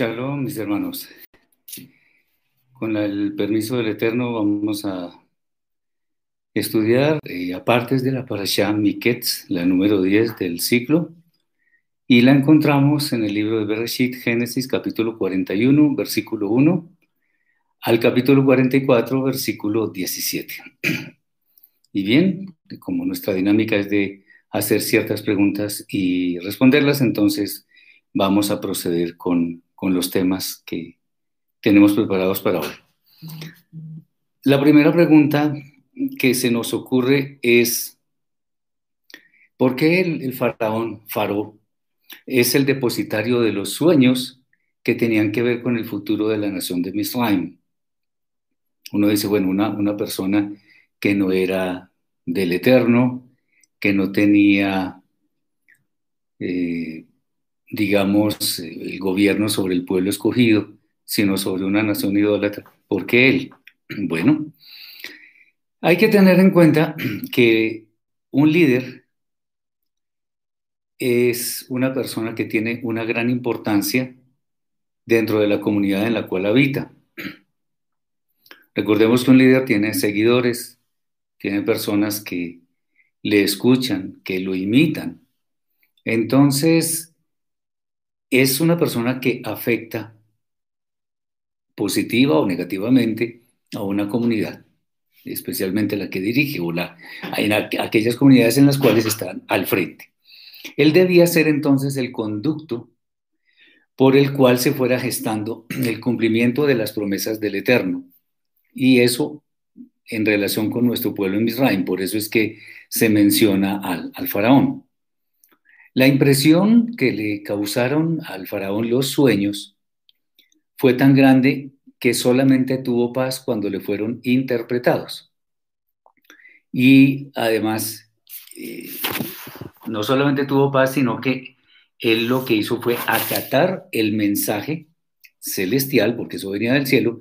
Shalom, mis hermanos. Con el permiso del Eterno vamos a estudiar eh, apartes de la Parashá Miketz, la número 10 del ciclo, y la encontramos en el libro de Bereshit, Génesis, capítulo 41, versículo 1, al capítulo 44, versículo 17. Y bien, como nuestra dinámica es de hacer ciertas preguntas y responderlas, entonces vamos a proceder con, con los temas que tenemos preparados para hoy. La primera pregunta que se nos ocurre es, ¿por qué el, faraón, Faro, es el depositario de los sueños que tenían que ver con el futuro de la nación de Misraim? Uno dice, bueno, una, una persona que no era del Eterno, que no tenía, eh, digamos, el gobierno sobre el pueblo escogido, sino sobre una nación idólatra. ¿Por qué él? Bueno, hay que tener en cuenta que un líder es una persona que tiene una gran importancia dentro de la comunidad en la cual habita. Recordemos que un líder tiene seguidores, tiene personas que le escuchan, que lo imitan. Entonces, es una persona que afecta positiva o negativamente a una comunidad especialmente la que dirige o la, en aquellas comunidades en las cuales están al frente. Él debía ser entonces el conducto por el cual se fuera gestando el cumplimiento de las promesas del Eterno. Y eso en relación con nuestro pueblo en Israel. Por eso es que se menciona al faraón. La impresión que le causaron al faraón los sueños fue tan grande que solamente tuvo paz cuando le fueron interpretados. Y además, eh, no solamente tuvo paz, sino que él lo que hizo fue acatar el mensaje celestial, porque eso venía del cielo,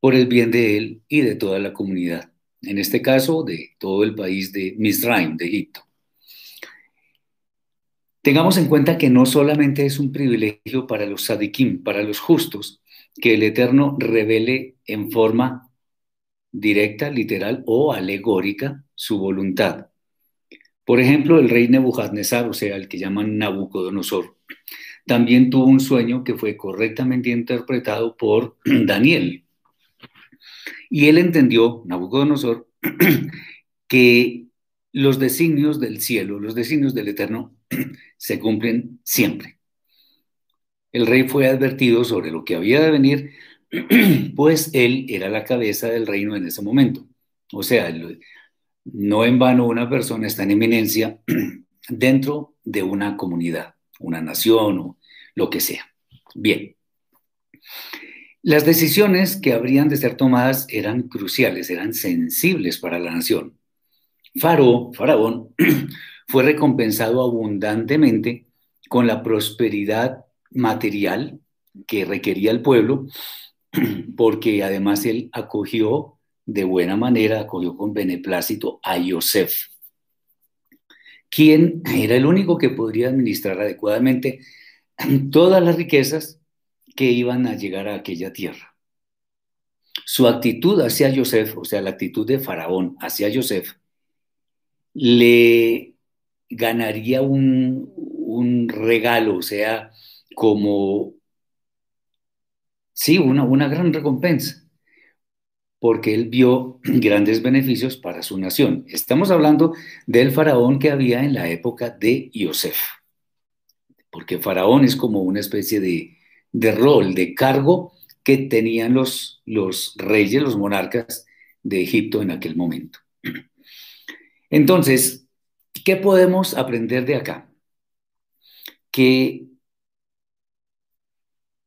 por el bien de él y de toda la comunidad. En este caso, de todo el país de Misraim, de Egipto. Tengamos en cuenta que no solamente es un privilegio para los sadikim, para los justos, que el Eterno revele en forma directa, literal o alegórica su voluntad. Por ejemplo, el rey Nebuchadnezzar, o sea, el que llaman Nabucodonosor, también tuvo un sueño que fue correctamente interpretado por Daniel. Y él entendió, Nabucodonosor, que los designios del cielo, los designios del Eterno, se cumplen siempre el rey fue advertido sobre lo que había de venir, pues él era la cabeza del reino en ese momento. O sea, no en vano una persona está en eminencia dentro de una comunidad, una nación o lo que sea. Bien. Las decisiones que habrían de ser tomadas eran cruciales, eran sensibles para la nación. Faro, Faraón, fue recompensado abundantemente con la prosperidad material que requería el pueblo, porque además él acogió de buena manera, acogió con beneplácito a Yosef, quien era el único que podría administrar adecuadamente todas las riquezas que iban a llegar a aquella tierra. Su actitud hacia Yosef, o sea, la actitud de Faraón hacia Yosef, le ganaría un, un regalo, o sea, como, sí, una, una gran recompensa, porque él vio grandes beneficios para su nación. Estamos hablando del faraón que había en la época de Yosef, porque faraón es como una especie de, de rol, de cargo que tenían los, los reyes, los monarcas de Egipto en aquel momento. Entonces, ¿qué podemos aprender de acá? Que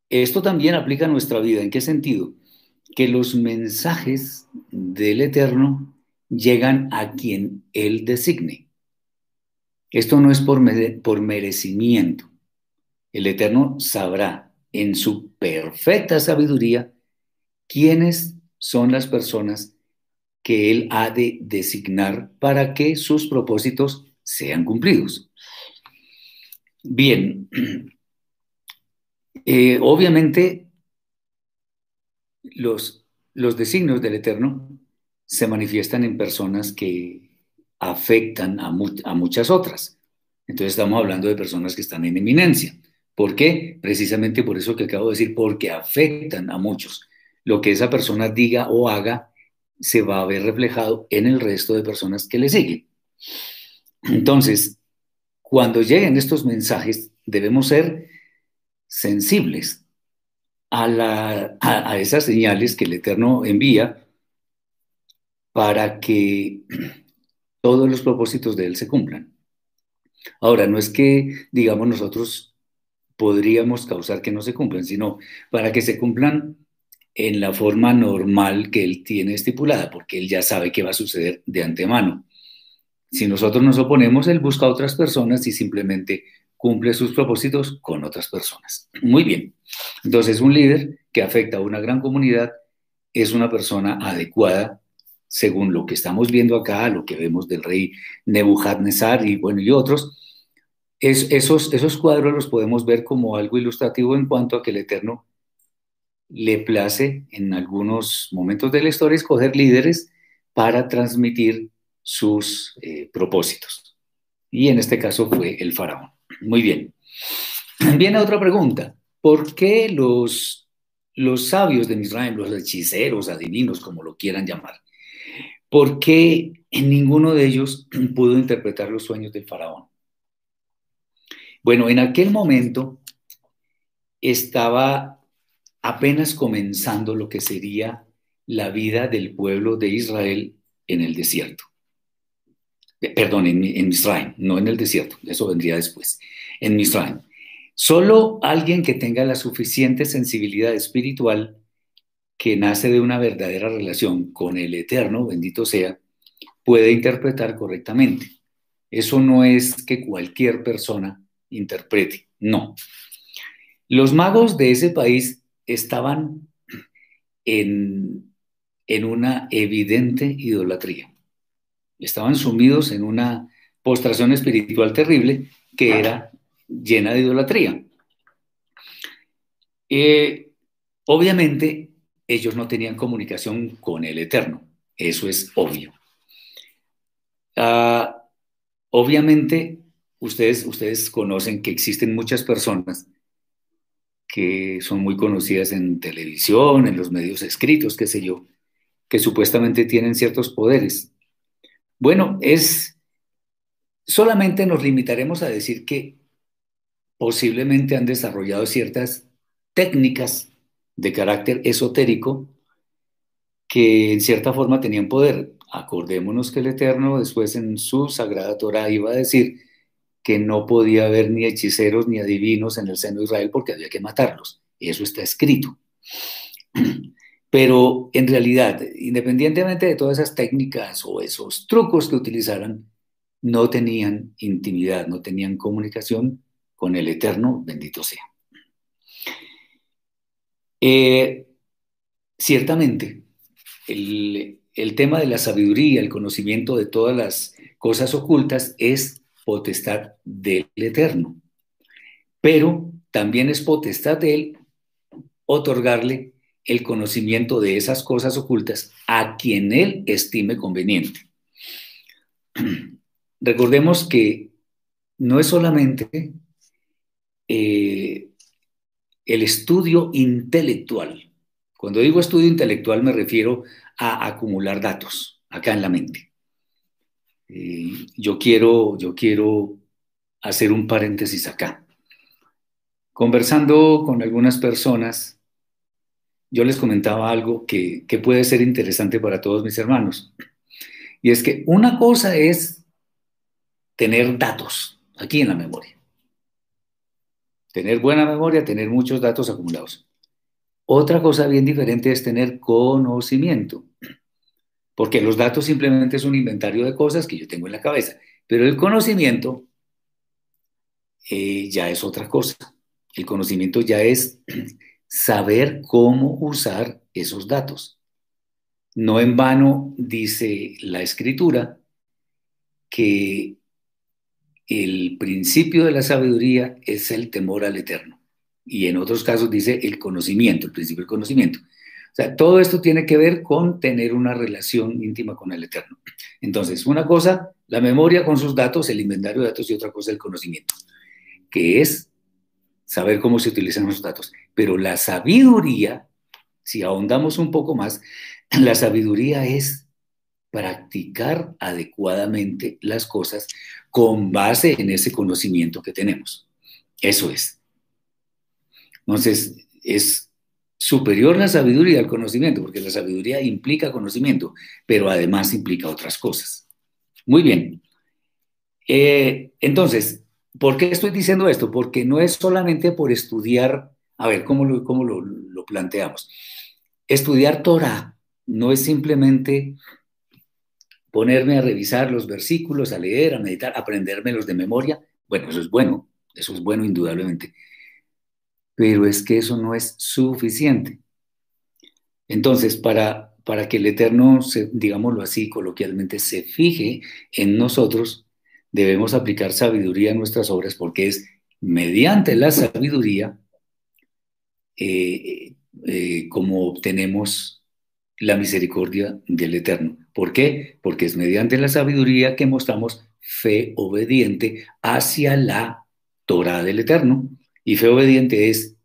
esto también aplica a nuestra vida. ¿En qué sentido? Que los mensajes del Eterno llegan a quien Él designe. Esto no es por, por merecimiento. El Eterno sabrá en su perfecta sabiduría quiénes son las personas que Él ha de designar para que sus propósitos sean cumplidos. Bien, Eh, obviamente, los, los designios del Eterno se manifiestan en personas que afectan a, a muchas otras. Entonces estamos hablando de personas que están en eminencia. ¿Por qué? Precisamente por eso que acabo de decir, porque afectan a muchos. Lo que esa persona diga o haga se va a ver reflejado en el resto de personas que le siguen. Entonces, cuando lleguen estos mensajes, debemos ser sensibles a, a, esas señales que el Eterno envía para que todos los propósitos de Él se cumplan. Ahora, no es que, digamos, nosotros podríamos causar que no se cumplan, sino para que se cumplan en la forma normal que Él tiene estipulada, porque Él ya sabe qué va a suceder de antemano. Si nosotros nos oponemos, Él busca a otras personas y simplemente cumple sus propósitos con otras personas. Muy bien. Entonces, un líder que afecta a una gran comunidad es una persona adecuada según lo que estamos viendo acá, lo que vemos del rey Nebuchadnezzar y bueno, y otros. Es, esos, esos cuadros los podemos ver como algo ilustrativo en cuanto a que el Eterno le place en algunos momentos de la historia escoger líderes para transmitir sus eh, propósitos. Y en este caso fue el faraón. Muy bien. Viene otra pregunta. ¿Por qué los, los sabios de Misraim, los hechiceros, adivinos, como lo quieran llamar, por qué ninguno de ellos pudo interpretar los sueños del faraón? Bueno, en aquel momento estaba apenas comenzando lo que sería la vida del pueblo de Israel en el desierto. Eh, perdón, en, en Misraim, no en el desierto, eso vendría después, en Misraim. Solo alguien que tenga la suficiente sensibilidad espiritual que nace de una verdadera relación con el Eterno, bendito sea, puede interpretar correctamente. Eso no es que cualquier persona interprete, no. Los magos de ese país estaban en, en una evidente idolatría estaban sumidos en una postración espiritual terrible que era llena de idolatría. Eh, obviamente, ellos no tenían comunicación con el Eterno, eso es obvio. Ah, obviamente, ustedes, ustedes conocen que existen muchas personas que son muy conocidas en televisión, en los medios escritos, qué sé yo, que supuestamente tienen ciertos poderes bueno, es solamente nos limitaremos a decir que posiblemente han desarrollado ciertas técnicas de carácter esotérico que en cierta forma tenían poder. Acordémonos que el Eterno después en su sagrada Torah iba a decir que no podía haber ni hechiceros ni adivinos en el seno de Israel porque había que matarlos. Eso está escrito. Pero en realidad, independientemente de todas esas técnicas o esos trucos que utilizaran, no tenían intimidad, no tenían comunicación con el Eterno, bendito sea. Eh, ciertamente, el, el tema de la sabiduría, el conocimiento de todas las cosas ocultas es potestad del Eterno, pero también es potestad de Él otorgarle el conocimiento de esas cosas ocultas a quien él estime conveniente. Recordemos que no es solamente eh, el estudio intelectual. Cuando digo estudio intelectual me refiero a acumular datos acá en la mente. Eh, yo, quiero, yo quiero hacer un paréntesis acá. Conversando con algunas personas, yo les comentaba algo que, puede ser interesante para todos mis hermanos. Y es que una cosa es tener datos aquí en la memoria. Tener buena memoria, tener muchos datos acumulados. Otra cosa bien diferente es tener conocimiento, porque los datos simplemente es un inventario de cosas que yo tengo en la cabeza, pero el conocimiento eh, ya es otra cosa. El conocimiento ya es saber cómo usar esos datos. No en vano dice la escritura que el principio de la sabiduría es el temor al eterno. y en otros casos dice el conocimiento, el principio del conocimiento. O sea, todo esto tiene que ver con tener una relación íntima con el Eterno. Entonces, una cosa, la memoria con sus datos, el inventario de datos y otra cosa, el conocimiento, que es saber cómo se utilizan los datos. Pero la sabiduría, si ahondamos un poco más, la sabiduría es practicar adecuadamente las cosas con base en ese conocimiento que tenemos. Eso es. Entonces, es superior la sabiduría al conocimiento, porque la sabiduría implica conocimiento, pero además implica otras cosas. Muy bien. Eh, entonces, ¿por qué estoy diciendo esto? Porque no es solamente por estudiar, a ver, ¿cómo lo, cómo lo, planteamos? Estudiar Torah no es simplemente ponerme a revisar los versículos, a leer, a meditar, a aprendérmelos de memoria. Bueno, eso es bueno, eso es bueno indudablemente. Pero es que eso no es suficiente. Entonces, para, para que el Eterno, digámoslo así coloquialmente, se fije en nosotros, debemos aplicar sabiduría en nuestras obras porque es mediante la sabiduría eh, eh, como obtenemos la misericordia del Eterno. ¿Por qué? Porque es mediante la sabiduría que mostramos fe obediente hacia la Torah del Eterno. Y fe obediente es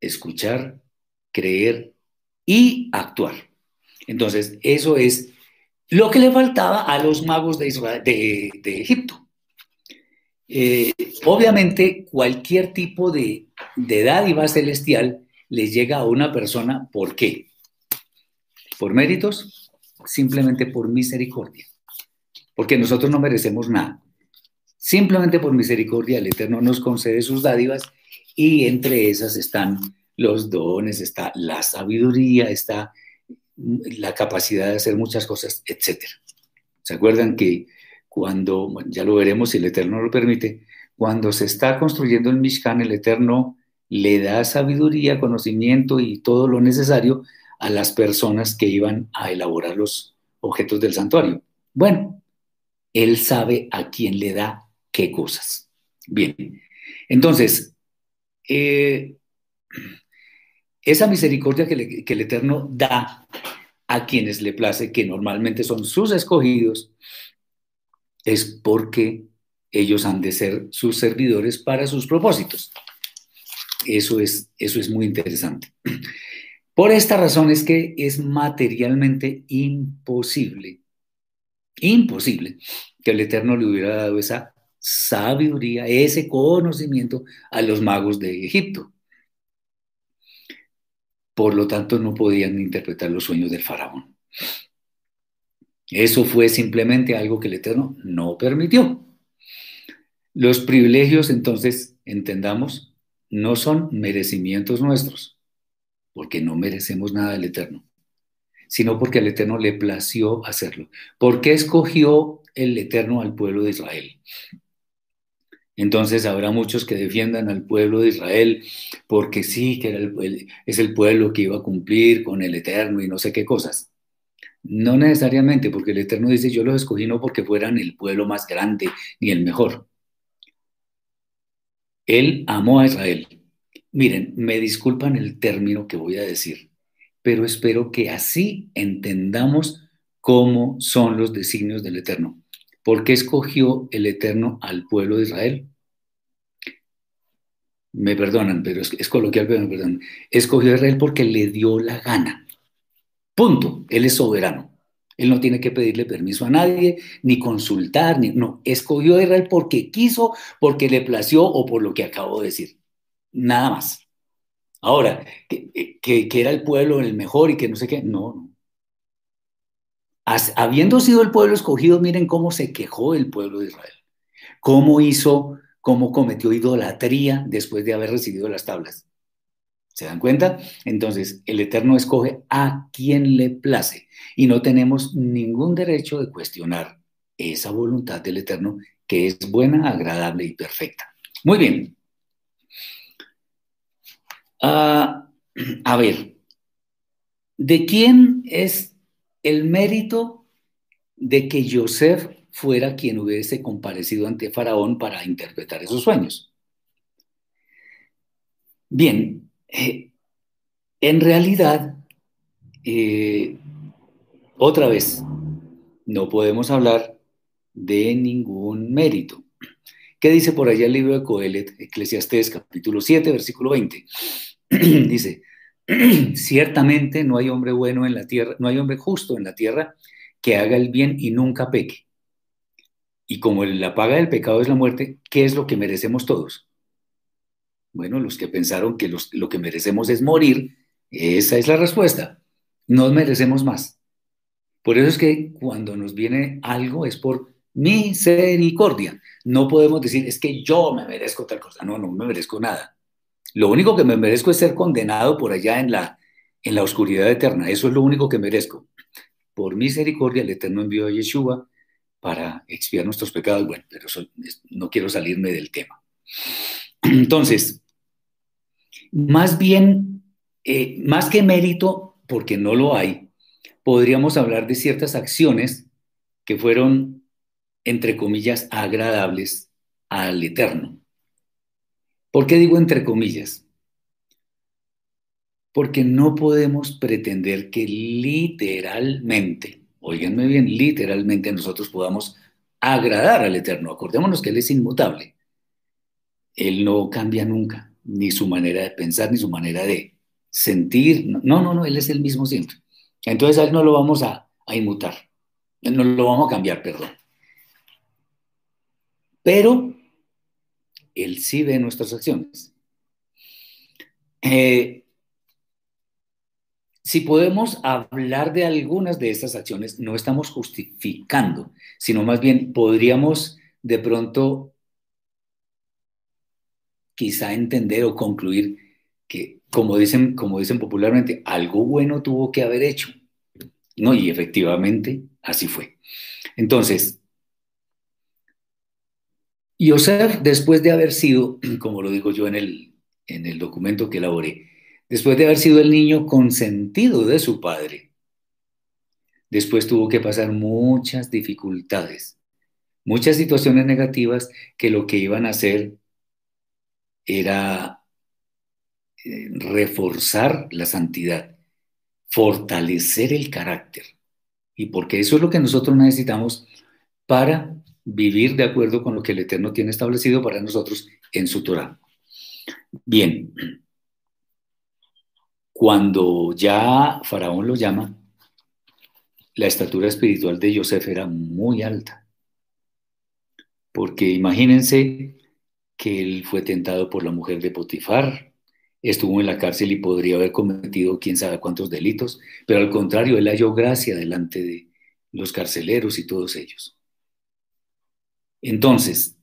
escuchar, creer y actuar. Entonces, eso es lo que le faltaba a los magos de, Israel, de, Egipto. Eh, obviamente, cualquier tipo de, de dádiva celestial le llega a una persona, ¿por qué? ¿Por méritos? Simplemente por misericordia. Porque nosotros no merecemos nada. Simplemente por misericordia el Eterno nos concede sus dádivas y entre esas están los dones, está la sabiduría, está la capacidad de hacer muchas cosas, etc. ¿Se acuerdan que cuando, ya lo veremos si el Eterno lo permite, cuando se está construyendo el Mishkan, el Eterno le da sabiduría, conocimiento y todo lo necesario a las personas que iban a elaborar los objetos del santuario. Bueno, él sabe a quién le da qué cosas. Bien, entonces, eh, esa misericordia que, que el Eterno da a quienes le place, que normalmente son sus escogidos, es porque ellos han de ser sus servidores para sus propósitos. Eso es, eso es muy interesante. Por esta razón es que es materialmente imposible, imposible que el Eterno le hubiera dado esa sabiduría, ese conocimiento a los magos de Egipto. Por lo tanto, no podían interpretar los sueños del faraón. Eso fue simplemente algo que el Eterno no permitió. Los privilegios, entonces, entendamos, no son merecimientos nuestros porque no merecemos nada del Eterno, sino porque al Eterno le plació hacerlo. ¿Por qué escogió el Eterno al pueblo de Israel? Entonces habrá muchos que defiendan al pueblo de Israel porque sí, que el, es el pueblo que iba a cumplir con el Eterno y no sé qué cosas. No necesariamente, porque el Eterno dice, yo los escogí no porque fueran el pueblo más grande ni el mejor. Él amó a Israel Miren, me disculpan el término que voy a decir, pero espero que así entendamos cómo son los designios del Eterno. ¿Por qué escogió el Eterno al pueblo de Israel? Me perdonan, pero es, coloquial, pero me perdonan. Escogió a Israel porque le dio la gana. Punto. Él es soberano. Él no tiene que pedirle permiso a nadie, ni consultar, ni no. Escogió a Israel porque quiso, porque le plació o por lo que acabo de decir. Nada más. Ahora, que, era el pueblo el mejor y que no sé qué, no, no. habiendo sido el pueblo escogido, miren cómo se quejó el pueblo de Israel. Cómo hizo, cómo cometió idolatría después de haber recibido las tablas. ¿Se dan cuenta? Entonces, el Eterno escoge a quien le place y no tenemos ningún derecho de cuestionar esa voluntad del Eterno que es buena, agradable y perfecta. Muy bien. Ah, a ver, ¿de quién es el mérito de que Joseph fuera quien hubiese comparecido ante Faraón para interpretar esos sueños? Bien, en realidad, eh, otra vez, no podemos hablar de ningún mérito. ¿Qué dice por allá el libro de Coelet, Eclesiastés, capítulo 7, versículo 20? dice, ciertamente no hay hombre bueno en la tierra, no hay hombre justo en la tierra que haga el bien y nunca peque. Y como la paga del pecado es la muerte, ¿qué es lo que merecemos todos? Bueno, los que pensaron que lo que merecemos es morir, esa es la respuesta. No merecemos más. Por eso es que cuando nos viene algo es por misericordia. No podemos decir, es que yo me merezco tal cosa. No, no me merezco nada. Lo único que me merezco es ser condenado por allá en la, en la oscuridad eterna. Eso es lo único que merezco. Por misericordia, el Eterno envió a Yeshua para expiar nuestros pecados. Bueno, pero no quiero salirme del tema. Entonces, más bien, eh, más que mérito, porque no lo hay, podríamos hablar de ciertas acciones que fueron, entre comillas, agradables al Eterno. ¿Por qué digo entre comillas? Porque no podemos pretender que literalmente oíganme bien, literalmente nosotros podamos agradar al Eterno. Acordémonos que Él es inmutable. Él no cambia nunca, ni su manera de pensar, ni su manera de sentir. No, no, no, Él es el mismo siempre. Entonces a Él no lo vamos a, inmutar, no lo vamos a cambiar, perdón. Pero Él sí ve nuestras acciones. Eh, si podemos hablar de algunas de estas acciones, no estamos justificando, sino más bien podríamos de pronto quizá entender o concluir que, como dicen, como dicen popularmente, algo bueno tuvo que haber hecho. No, y efectivamente así fue. Entonces, Yosef, después de haber sido, como lo digo yo en el, en el documento que elaboré, después de haber sido el niño consentido de su padre. Después tuvo que pasar muchas dificultades, muchas situaciones negativas que lo que iban a hacer era eh, reforzar la santidad, fortalecer el carácter. Y porque eso es lo que nosotros necesitamos para vivir de acuerdo con lo que el Eterno tiene establecido para nosotros en su Torah. Bien, cuando ya Faraón lo llama, la estatura espiritual de Yosef era muy alta. Porque imagínense que él fue tentado por la mujer de Potifar, estuvo en la cárcel y podría haber cometido quién sabe cuántos delitos, pero al contrario, él halló gracia delante de los carceleros y todos ellos. Entonces,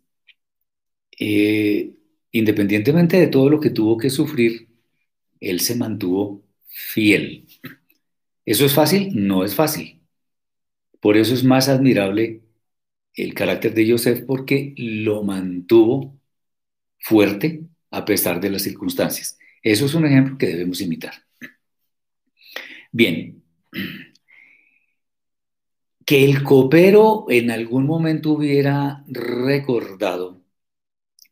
eh, independientemente de todo lo que tuvo que sufrir, él se mantuvo fiel. ¿Eso es fácil? No es fácil. Por eso es más admirable el carácter de Joseph porque lo mantuvo fuerte a pesar de las circunstancias. Eso es un ejemplo que debemos imitar. Bien, que el copero en algún momento hubiera recordado,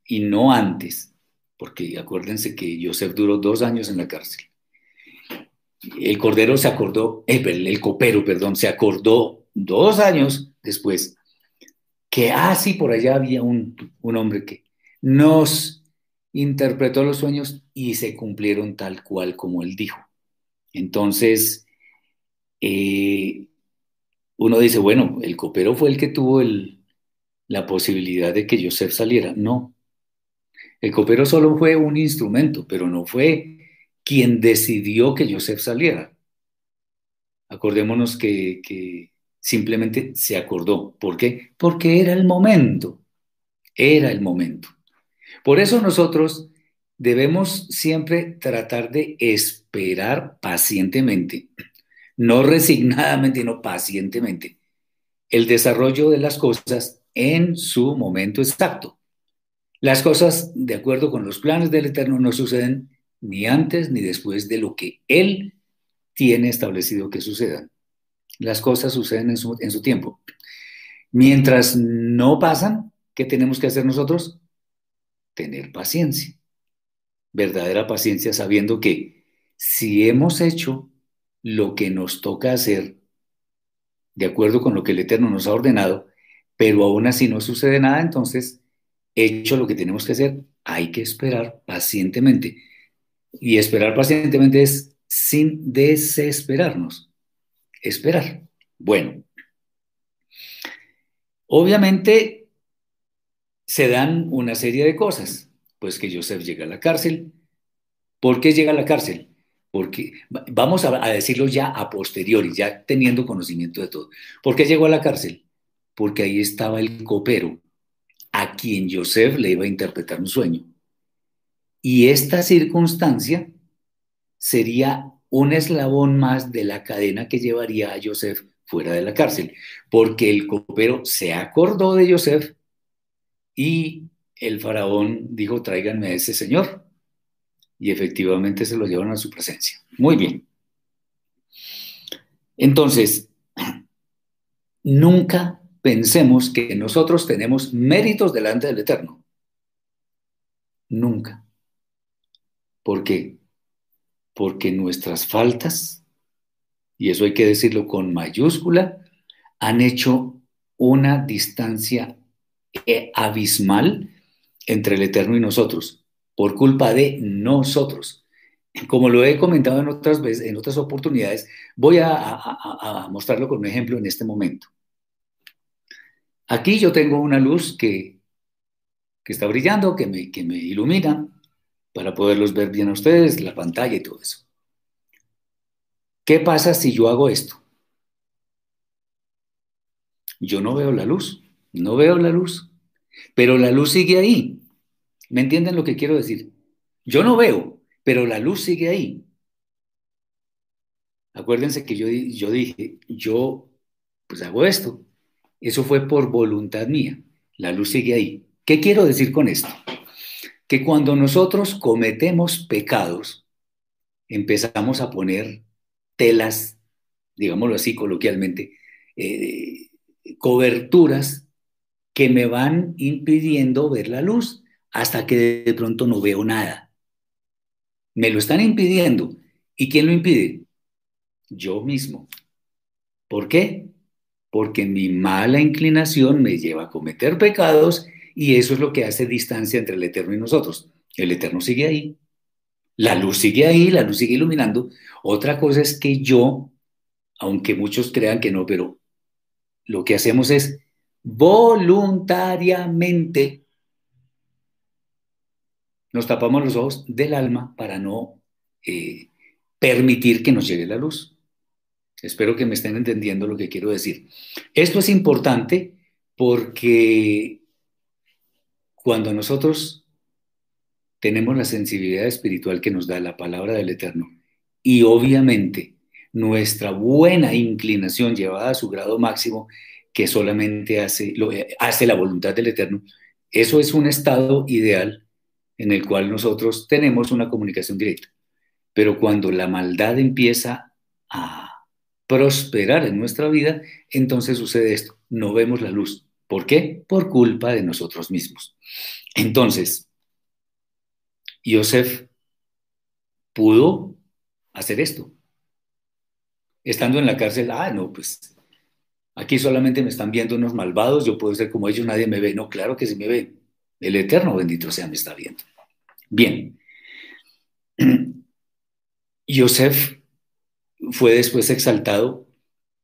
y no antes, porque acuérdense que Joseph duró dos años en la cárcel. El cordero se acordó, eh, el, copero, perdón, se acordó dos años después que así ah, por allá había un, hombre que nos interpretó los sueños y se cumplieron tal cual como él dijo. Entonces, eh, uno dice, bueno, el copero fue el que tuvo la posibilidad de que Joseph saliera. No, el copero solo fue un instrumento, pero no fue quien decidió que Joseph saliera. Acordémonos que, simplemente se acordó. ¿Por qué? Porque era el momento. Era el momento. Por eso nosotros debemos siempre tratar de esperar pacientemente, no resignadamente, no pacientemente, el desarrollo de las cosas en su momento exacto. Las cosas, de acuerdo con los planes del Eterno, no suceden ni antes ni después de lo que Él tiene establecido que sucedan. Las cosas suceden en su, en su tiempo. Mientras no pasan, ¿qué tenemos que hacer nosotros? Tener paciencia. verdadera paciencia sabiendo que si hemos hecho lo que nos toca hacer, de acuerdo con lo que el Eterno nos ha ordenado, pero aún así no sucede nada, entonces, hecho lo que tenemos que hacer, hay que esperar pacientemente. Y esperar pacientemente es sin desesperarnos. Esperar. Bueno, obviamente se dan una serie de cosas. Pues que Joseph llega a la cárcel. ¿Por qué llega a la cárcel? Porque, vamos a, decirlo ya a posteriori, ya teniendo conocimiento de todo. ¿Por qué llegó a la cárcel? Porque ahí estaba el copero a quien Joseph le iba a interpretar un sueño. Y esta circunstancia sería un eslabón más de la cadena que llevaría a Joseph fuera de la cárcel, porque el copero se acordó de Joseph y el faraón dijo, tráiganme a ese señor. Y efectivamente se lo llevaron a su presencia. Muy bien. Entonces, nunca pensemos que nosotros tenemos méritos delante del Eterno. Nunca. ¿Por qué? Porque nuestras faltas, y eso hay que decirlo con mayúscula, han hecho una distancia abismal entre el Eterno y nosotros, por culpa de nosotros. Como lo he comentado en otras veces, en otras oportunidades, voy a, mostrarlo con un ejemplo en este momento. Aquí yo tengo una luz que, que está brillando, que me, que me ilumina, para poderlos ver bien a ustedes, la pantalla y todo eso. ¿Qué pasa si yo hago esto? Yo no veo la luz, no veo la luz, pero la luz sigue ahí. ¿Me entienden lo que quiero decir? Yo no veo, pero la luz sigue ahí. Acuérdense que yo, yo dije, yo pues hago esto. Eso fue por voluntad mía. La luz sigue ahí. ¿Qué quiero decir con esto? que cuando nosotros cometemos pecados, empezamos a poner telas, digámoslo así coloquialmente, eh, coberturas que me van impidiendo ver la luz hasta que de pronto no veo nada. Me lo están impidiendo. ¿Y quién lo impide? Yo mismo. ¿Por qué? Porque mi mala inclinación me lleva a cometer pecados y eso es lo que hace distancia entre el Eterno y nosotros. El Eterno sigue ahí, la luz sigue ahí, la luz sigue iluminando. Otra cosa es que yo, aunque muchos crean que no, pero lo que hacemos es voluntariamente nos tapamos los ojos del alma para no eh, permitir que nos llegue la luz. Espero que me estén entendiendo lo que quiero decir. Esto es importante porque cuando nosotros tenemos la sensibilidad espiritual que nos da la palabra del Eterno y obviamente nuestra buena inclinación llevada a su grado máximo, que solamente hace, lo, hace la voluntad del Eterno, eso es un estado ideal en el cual nosotros tenemos una comunicación directa. Pero cuando la maldad empieza a prosperar en nuestra vida, entonces sucede esto, no vemos la luz. ¿Por qué? Por culpa de nosotros mismos. Entonces, Yosef pudo hacer esto. Estando en la cárcel, ah, no, pues aquí solamente me están viendo unos malvados, yo puedo ser como ellos, nadie me ve. No, claro que sí me ve. El Eterno, bendito sea, me está viendo. Bien. Yosef fue después exaltado.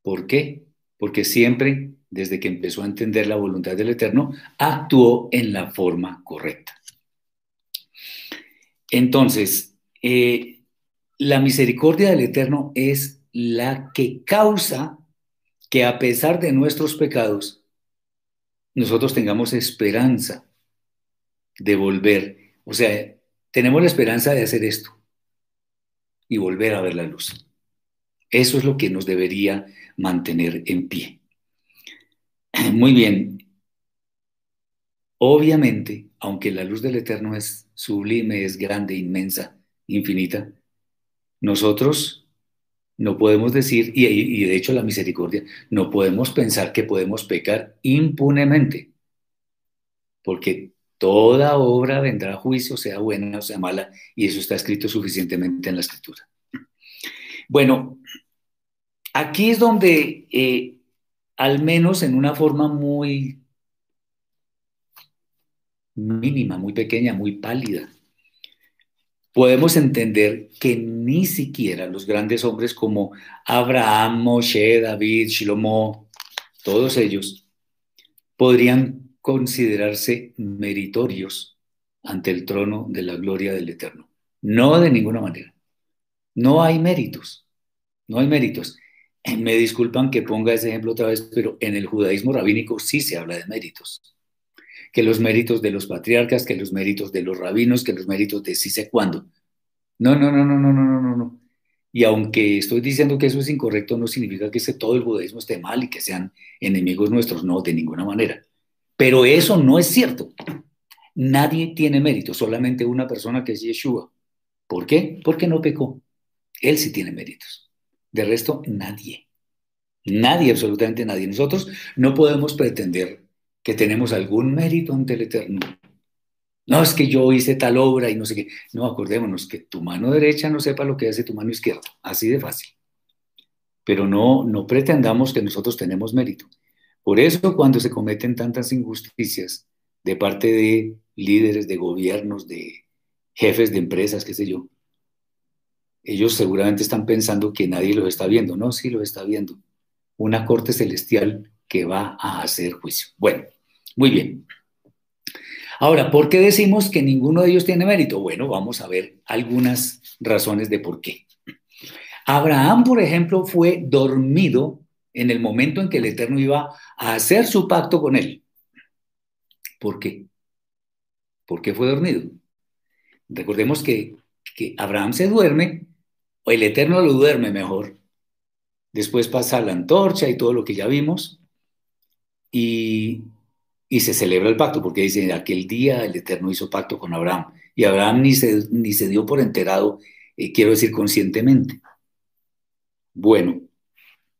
¿Por qué? Porque siempre desde que empezó a entender la voluntad del Eterno, actuó en la forma correcta. Entonces, eh, la misericordia del Eterno es la que causa que a pesar de nuestros pecados, nosotros tengamos esperanza de volver. O sea, tenemos la esperanza de hacer esto y volver a ver la luz. Eso es lo que nos debería mantener en pie. Muy bien. Obviamente, aunque la luz del Eterno es sublime, es grande, inmensa, infinita, nosotros no podemos decir, y, de hecho la misericordia, no podemos pensar que podemos pecar impunemente, porque Toda obra vendrá a juicio, sea buena o sea mala, y eso está escrito suficientemente en la escritura. Bueno, aquí es donde, eh, al menos en una forma muy mínima, muy pequeña, muy pálida, podemos entender que ni siquiera los grandes hombres como Abraham, Moshe, David, Shilomo, todos ellos, podrían considerarse meritorios ante el trono de la gloria del Eterno. No de ninguna manera. No hay méritos. No hay méritos. Me disculpan que ponga ese ejemplo otra vez, pero en el judaísmo rabínico sí se habla de méritos que los méritos de los patriarcas, que los méritos de los rabinos, que los méritos de sí sé cuándo. No, no, no, no, no, no, no, no. Y aunque estoy diciendo que eso es incorrecto, no significa que todo el judaísmo esté mal y que sean enemigos nuestros, no, de ninguna manera. Pero eso no es cierto. Nadie tiene mérito, solamente una persona que es Yeshua. ¿Por qué? Porque no pecó. Él sí tiene méritos. De resto, nadie. Nadie, absolutamente nadie. Nosotros no podemos pretender que tenemos algún mérito ante el Eterno. No es que yo hice tal obra y no sé qué. No, acordémonos que tu mano derecha no sepa lo que hace tu mano izquierda. Así de fácil. Pero no, no pretendamos que nosotros tenemos mérito. Por eso cuando se cometen tantas injusticias de parte de líderes, de gobiernos, de jefes de empresas, qué sé yo, ellos seguramente están pensando que nadie los está viendo. No, sí lo está viendo. Una corte celestial que va a hacer juicio. Bueno, muy bien. Ahora, ¿por qué decimos que ninguno de ellos tiene mérito? Bueno, vamos a ver algunas razones de por qué. Abraham, por ejemplo, fue dormido en el momento en que el Eterno iba a hacer su pacto con él. ¿Por qué? ¿Por qué fue dormido? Recordemos que, que Abraham se duerme, o el Eterno lo duerme mejor. Después pasa la antorcha y todo lo que ya vimos, y, se celebra el pacto, porque dice, aquel día el Eterno hizo pacto con Abraham, y Abraham ni se, ni se dio por enterado, eh, quiero decir conscientemente. Bueno,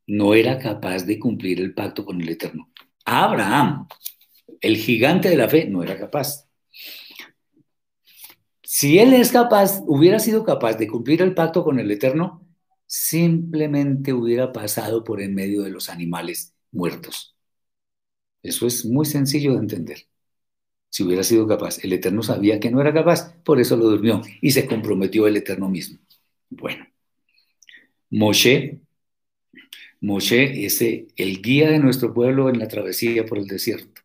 no era capaz de cumplir el pacto con el Eterno. Abraham, el gigante de la fe, no era capaz. Si él es capaz, hubiera sido capaz de cumplir el pacto con el Eterno, simplemente hubiera pasado por en medio de los animales muertos. Eso es muy sencillo de entender. Si hubiera sido capaz, el Eterno sabía que no era capaz, por eso lo durmió y se comprometió el Eterno mismo. Bueno, Moshe, Moshe es el guía de nuestro pueblo en la travesía por el desierto,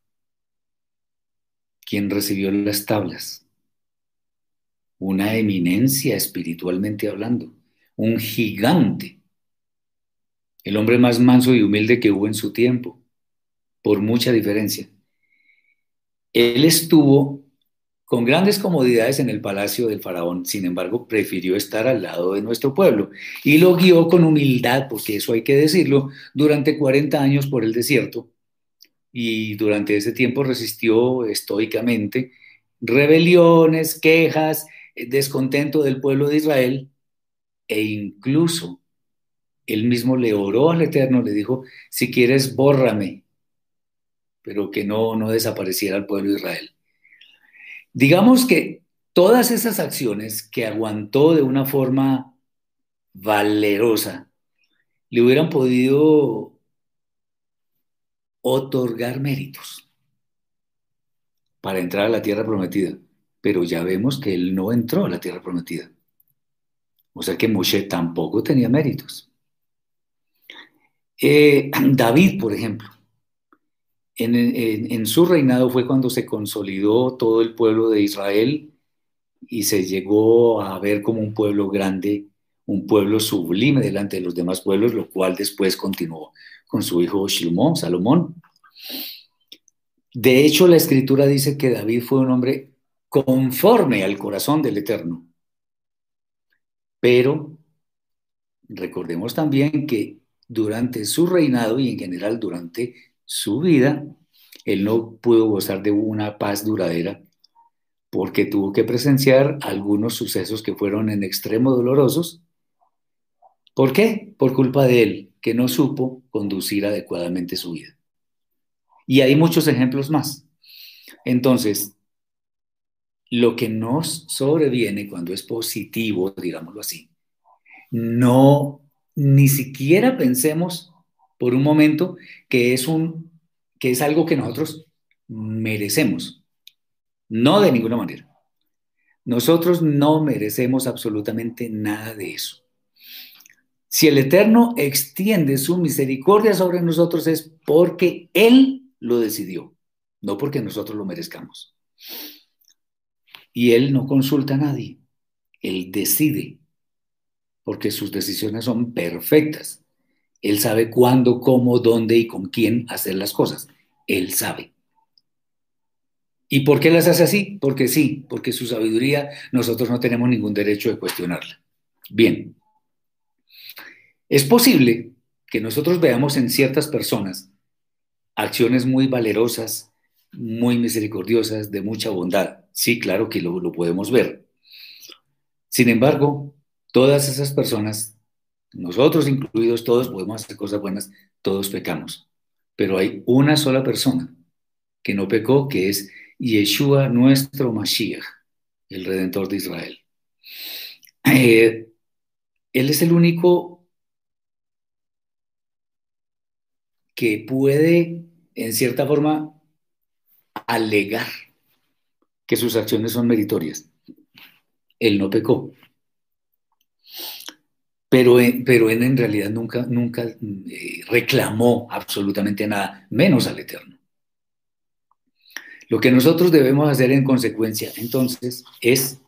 quien recibió las tablas, una eminencia espiritualmente hablando, un gigante, el hombre más manso y humilde que hubo en su tiempo por mucha diferencia. Él estuvo con grandes comodidades en el palacio del faraón, sin embargo, prefirió estar al lado de nuestro pueblo y lo guió con humildad, porque eso hay que decirlo, durante 40 años por el desierto y durante ese tiempo resistió estoicamente rebeliones, quejas, descontento del pueblo de Israel e incluso él mismo le oró al Eterno, le dijo, si quieres, bórrame pero que no, no desapareciera el pueblo de Israel. Digamos que todas esas acciones que aguantó de una forma valerosa, le hubieran podido otorgar méritos para entrar a la tierra prometida, pero ya vemos que él no entró a la tierra prometida. O sea que Moshe tampoco tenía méritos. Eh, David, por ejemplo, en, su reinado fue cuando se consolidó todo el pueblo de Israel y se llegó a ver como un pueblo grande, un pueblo sublime delante de los demás pueblos, lo cual después continuó con su hijo Shilomón, Salomón. De hecho, la escritura dice que David fue un hombre conforme al corazón del Eterno. Pero recordemos también que durante su reinado y en general durante su vida, él no pudo gozar de una paz duradera porque tuvo que presenciar algunos sucesos que fueron en extremo dolorosos. ¿Por qué? Por culpa de él, que no supo conducir adecuadamente su vida. Y hay muchos ejemplos más. Entonces, lo que nos sobreviene cuando es positivo, digámoslo así, no, ni siquiera pensemos por un momento que es, un, que es algo que nosotros merecemos. No de ninguna manera. Nosotros no merecemos absolutamente nada de eso. Si el Eterno extiende su misericordia sobre nosotros es porque Él lo decidió, no porque nosotros lo merezcamos. Y Él no consulta a nadie, Él decide, porque sus decisiones son perfectas. Él sabe cuándo, cómo, dónde y con quién hacer las cosas. Él sabe. ¿Y por qué las hace así? Porque sí, porque su sabiduría nosotros no tenemos ningún derecho de cuestionarla. Bien, es posible que nosotros veamos en ciertas personas acciones muy valerosas, muy misericordiosas, de mucha bondad. Sí, claro que lo, lo podemos ver. Sin embargo, todas esas personas, nosotros incluidos, todos podemos hacer cosas buenas, todos pecamos. Pero hay una sola persona que no pecó, que es Yeshua, nuestro Mashiach, el Redentor de Israel. Eh, él es el único que puede, en cierta forma, alegar que sus acciones son meritorias. Él no pecó. Pero, pero él en realidad nunca, nunca eh, reclamó absolutamente nada, menos al Eterno. Lo que nosotros debemos hacer en consecuencia, entonces, es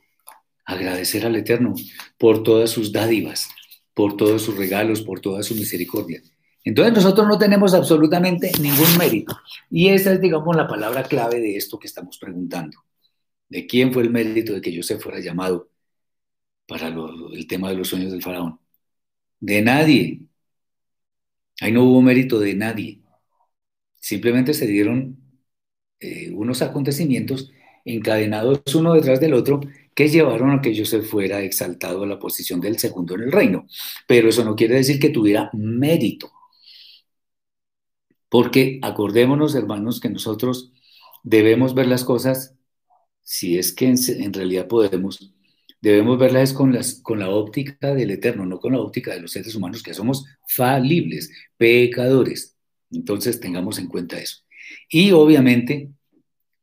agradecer al Eterno por todas sus dádivas, por todos sus regalos, por toda su misericordia. Entonces nosotros no tenemos absolutamente ningún mérito. Y esa es, digamos, la palabra clave de esto que estamos preguntando. ¿De quién fue el mérito de que José fuera llamado para el tema de los sueños del faraón? De nadie. Ahí no hubo mérito de nadie. Simplemente se dieron eh, unos acontecimientos encadenados uno detrás del otro que llevaron a que José fuera exaltado a la posición del segundo en el reino. Pero eso no quiere decir que tuviera mérito. Porque acordémonos, hermanos, que nosotros debemos ver las cosas, si es que en, realidad podemos, debemos verlas con, las, con la óptica del Eterno, no con la óptica de los seres humanos, que somos falibles, pecadores. Entonces tengamos en cuenta eso. Y obviamente,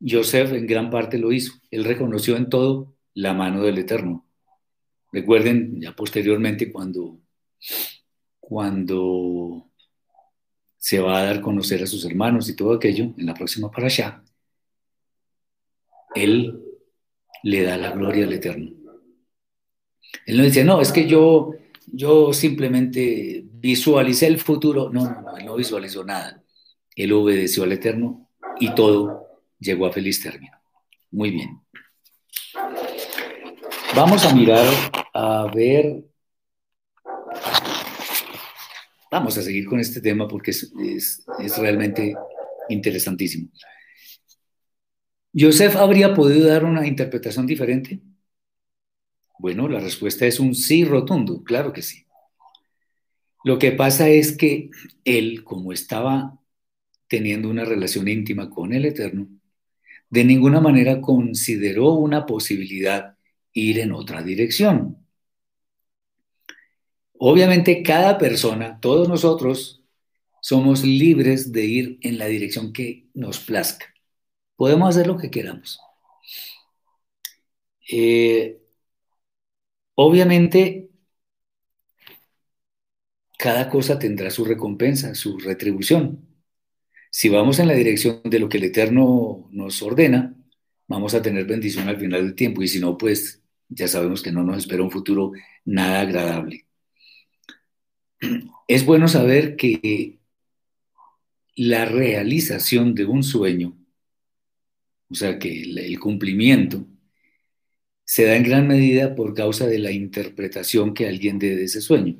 Joseph en gran parte lo hizo. Él reconoció en todo la mano del Eterno. Recuerden ya posteriormente cuando, cuando se va a dar a conocer a sus hermanos y todo aquello en la próxima para allá, él le da la gloria al Eterno. Él no dice, no, es que yo, yo simplemente visualicé el futuro. No, no, no, él no visualizó nada. Él obedeció al Eterno y todo llegó a feliz término. Muy bien. Vamos a mirar, a ver. Vamos a seguir con este tema porque es, es, realmente interesantísimo. ¿Joseph habría podido dar una interpretación diferente? Bueno, la respuesta es un sí rotundo, claro que sí. Lo que pasa es que él, como estaba teniendo una relación íntima con el Eterno, de ninguna manera consideró una posibilidad ir en otra dirección. Obviamente cada persona, todos nosotros, somos libres de ir en la dirección que nos plazca. Podemos hacer lo que queramos. Eh, obviamente, cada cosa tendrá su recompensa, su retribución. Si vamos en la dirección de lo que el Eterno nos ordena, vamos a tener bendición al final del tiempo y si no, pues ya sabemos que no nos espera un futuro nada agradable. Es bueno saber que la realización de un sueño, o sea, que el cumplimiento, se da en gran medida por causa de la interpretación que alguien dé de ese sueño.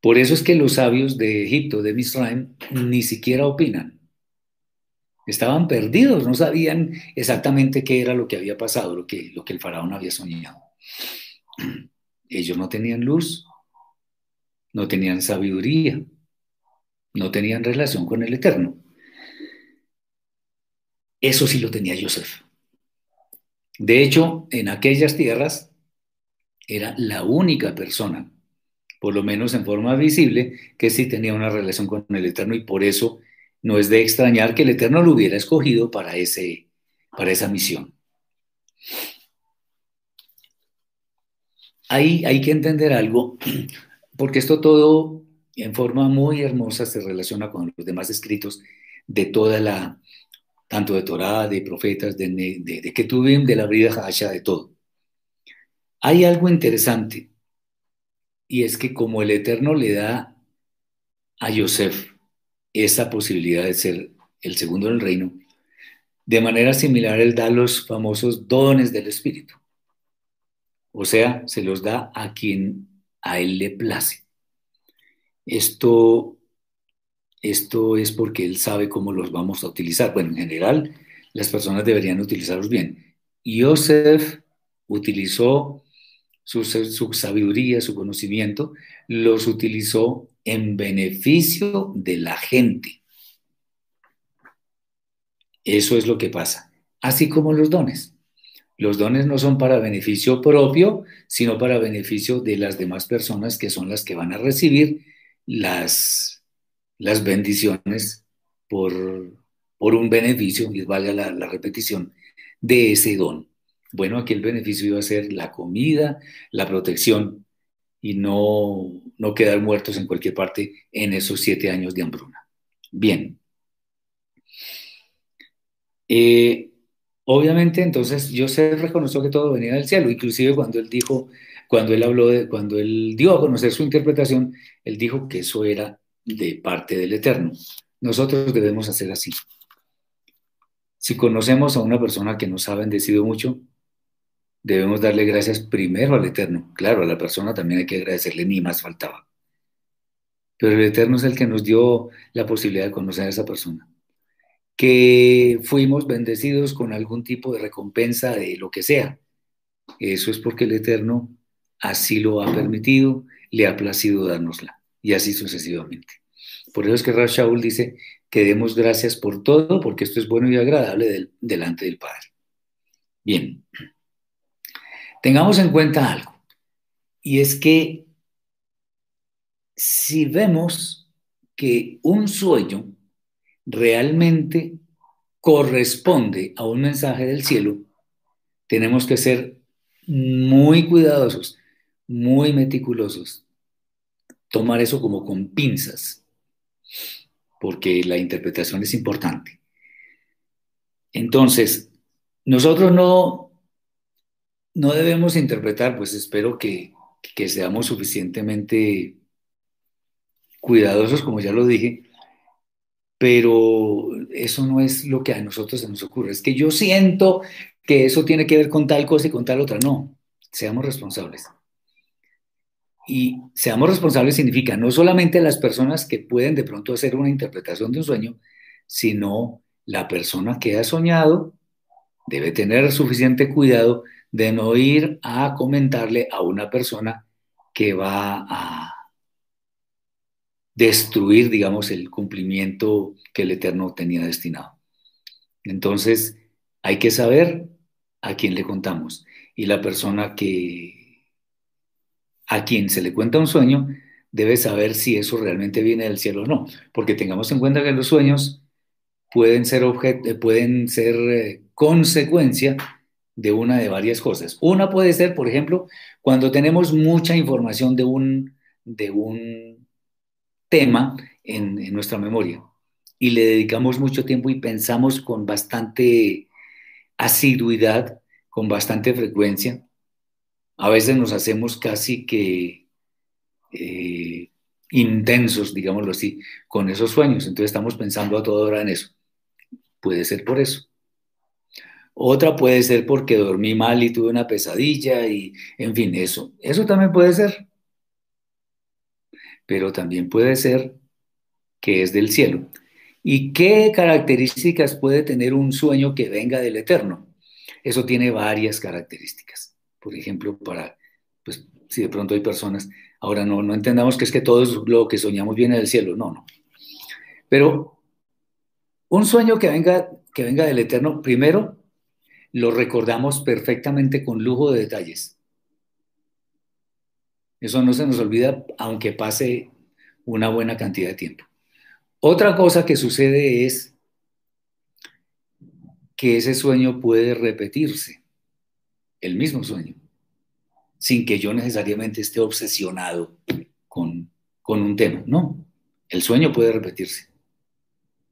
Por eso es que los sabios de Egipto, de Misraim, ni siquiera opinan. Estaban perdidos, no sabían exactamente qué era lo que había pasado, lo que, lo que el faraón había soñado. Ellos no tenían luz, no tenían sabiduría, no tenían relación con el Eterno. Eso sí lo tenía Joseph. De hecho, en aquellas tierras era la única persona, por lo menos en forma visible, que sí tenía una relación con el Eterno y por eso no es de extrañar que el Eterno lo hubiera escogido para, ese, para esa misión. Ahí hay que entender algo, porque esto todo en forma muy hermosa se relaciona con los demás escritos de toda la, tanto de Torah, de profetas, de, de, de Ketuvim, de la vida Hasha, de todo. Hay algo interesante, y es que como el Eterno le da a Yosef esa posibilidad de ser el segundo en el reino, de manera similar él da los famosos dones del Espíritu. O sea, se los da a quien a él le place. Esto, esto es porque él sabe cómo los vamos a utilizar. Bueno, en general, las personas deberían utilizarlos bien. Yosef utilizó su, su sabiduría, su conocimiento, los utilizó en beneficio de la gente. Eso es lo que pasa. Así como los dones. Los dones no son para beneficio propio, sino para beneficio de las demás personas que son las que van a recibir las, las bendiciones por, por un beneficio, y valga la, repetición, de ese don. Bueno, aquí el beneficio iba a ser la comida, la protección y no, no quedar muertos en cualquier parte en esos siete años de hambruna. Bien. Eh, obviamente, entonces, José reconoció que todo venía del cielo, inclusive cuando él dijo, cuando él habló de, cuando él dio a conocer su interpretación, él dijo que eso era de parte del Eterno. Nosotros debemos hacer así. Si conocemos a una persona que nos ha bendecido mucho, debemos darle gracias primero al Eterno. Claro, a la persona también hay que agradecerle, ni más faltaba. Pero el Eterno es el que nos dio la posibilidad de conocer a esa persona. Que fuimos bendecidos con algún tipo de recompensa de lo que sea. Eso es porque el Eterno así lo ha permitido, le ha placido dárnosla. Y así sucesivamente. Por eso es que Shaul dice que demos gracias por todo, porque esto es bueno y agradable delante del Padre. Bien. Tengamos en cuenta algo, y es que si vemos que un sueño realmente corresponde a un mensaje del cielo, tenemos que ser muy cuidadosos, muy meticulosos, tomar eso como con pinzas, porque la interpretación es importante. Entonces, nosotros no no debemos interpretar, pues espero que, seamos suficientemente cuidadosos, como ya lo dije, pero eso no es lo que a nosotros se nos ocurre. Es que yo siento que eso tiene que ver con tal cosa y con tal otra. No, seamos responsables. Y seamos responsables significa no solamente las personas que pueden de pronto hacer una interpretación de un sueño, sino la persona que ha soñado debe tener suficiente cuidado de no ir a comentarle a una persona que va a destruir, digamos, el cumplimiento que el Eterno tenía destinado. Entonces, hay que saber a quién le contamos. Y la persona que a quien se le cuenta un sueño debe saber si eso realmente viene del cielo o no, porque tengamos en cuenta que los sueños pueden ser, pueden ser eh, consecuencia de una de varias cosas. Una puede ser, por ejemplo, cuando tenemos mucha información de un, de un tema en nuestra memoria y le dedicamos mucho tiempo y pensamos con bastante asiduidad, con bastante frecuencia. A veces nos hacemos casi que eh, intensos, digámoslo así, con esos sueños. Entonces estamos pensando a toda hora en eso. Puede ser por eso. Otra puede ser porque dormí mal y tuve una pesadilla y, en fin, eso. Eso también puede ser. Pero también puede ser que es del cielo. ¿Y qué características puede tener un sueño que venga del Eterno? Eso tiene varias características. Por ejemplo, para, pues, si de pronto hay personas, ahora no, no entendamos que es que todo lo que soñamos viene del cielo, no, no. Pero un sueño que venga, que venga del Eterno, primero, lo recordamos perfectamente con lujo de detalles. Eso no se nos olvida aunque pase una buena cantidad de tiempo. Otra cosa que sucede es que ese sueño puede repetirse, el mismo sueño, sin que yo necesariamente esté obsesionado con, con un tema. No, el sueño puede repetirse.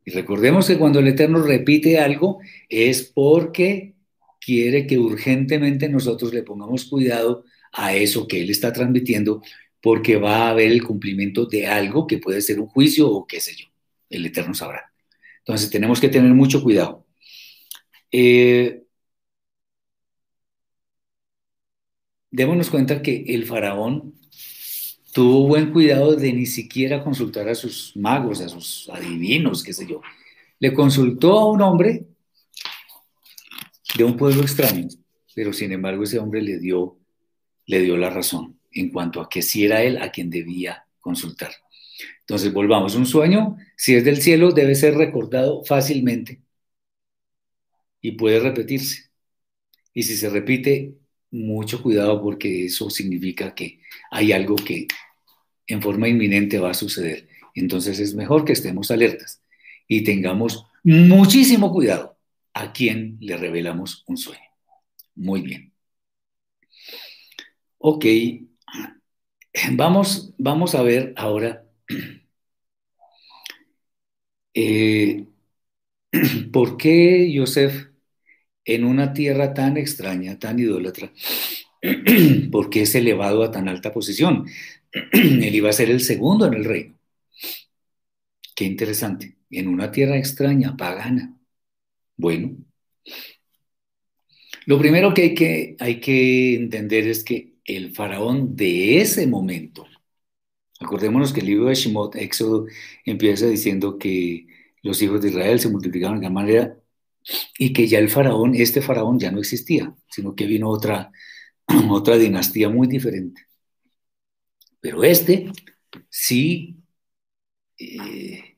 Y recordemos que cuando el Eterno repite algo es porque quiere que urgentemente nosotros le pongamos cuidado a eso que Él está transmitiendo, porque va a haber el cumplimiento de algo que puede ser un juicio o qué sé yo. El Eterno sabrá. Entonces tenemos que tener mucho cuidado. Eh, démonos cuenta que el faraón tuvo buen cuidado de ni siquiera consultar a sus magos, a sus adivinos, qué sé yo. Le consultó a un hombre de un pueblo extraño, pero sin embargo ese hombre le dio, le dio la razón en cuanto a que si era él a quien debía consultar. Entonces volvamos, un sueño, si es del cielo, debe ser recordado fácilmente y puede repetirse. Y si se repite, mucho cuidado porque eso significa que hay algo que en forma inminente va a suceder. Entonces es mejor que estemos alertas y tengamos muchísimo cuidado a quien le revelamos un sueño. Muy bien. Ok, vamos, vamos a ver ahora eh, por qué Yosef en una tierra tan extraña, tan idólatra, ¿por qué es elevado a tan alta posición? Él iba a ser el segundo en el reino. Qué interesante. En una tierra extraña, pagana. Bueno, lo primero que hay que, hay que entender es que el faraón de ese momento, acordémonos que el libro de Shemot, Éxodo, empieza diciendo que los hijos de Israel se multiplicaron de gran manera y que ya el faraón, este faraón ya no existía, sino que vino otra, otra dinastía muy diferente. Pero este sí, eh,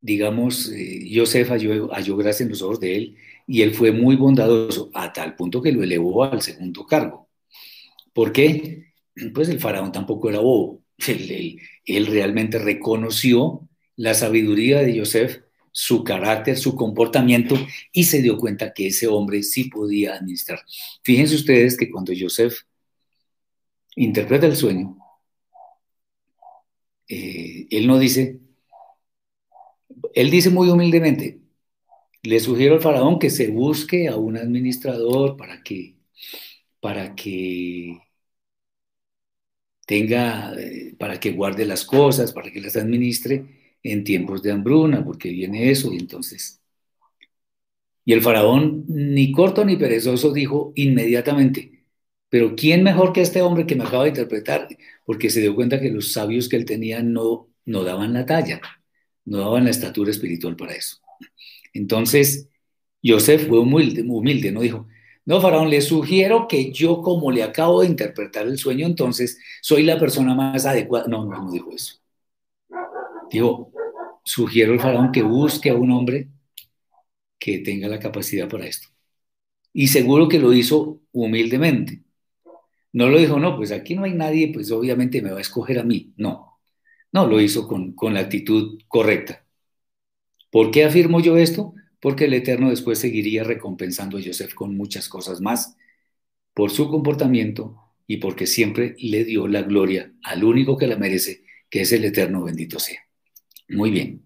digamos, eh, Joseph halló, gracia en los ojos de él y él fue muy bondadoso a tal punto que lo elevó al segundo cargo. ¿Por qué? Pues el faraón tampoco era bobo. Él, él realmente reconoció la sabiduría de Joseph su carácter, su comportamiento y se dio cuenta que ese hombre sí podía administrar. Fíjense ustedes que cuando Joseph interpreta el sueño, eh, él no dice, él dice muy humildemente, le sugiero al faraón que se busque a un administrador para que, para que tenga, eh, para que guarde las cosas, para que las administre en tiempos de hambruna, porque viene eso y entonces... Y el faraón, ni corto ni perezoso, dijo inmediatamente, pero ¿quién mejor que este hombre que me acaba de interpretar? Porque se dio cuenta que los sabios que él tenía no, no daban la talla, no daban la estatura espiritual para eso. Entonces, Joseph fue humilde, humilde, no dijo, no, faraón, le sugiero que yo como le acabo de interpretar el sueño, entonces soy la persona más adecuada. No, no, no dijo eso. Dijo, sugiero al faraón que busque a un hombre que tenga la capacidad para esto. Y seguro que lo hizo humildemente. No lo dijo, no, pues aquí no hay nadie, pues obviamente me va a escoger a mí. No, no, lo hizo con, con la actitud correcta. ¿Por qué afirmo yo esto? Porque el Eterno después seguiría recompensando a Joseph con muchas cosas más por su comportamiento y porque siempre le dio la gloria al único que la merece, que es el Eterno bendito sea. Muy bien.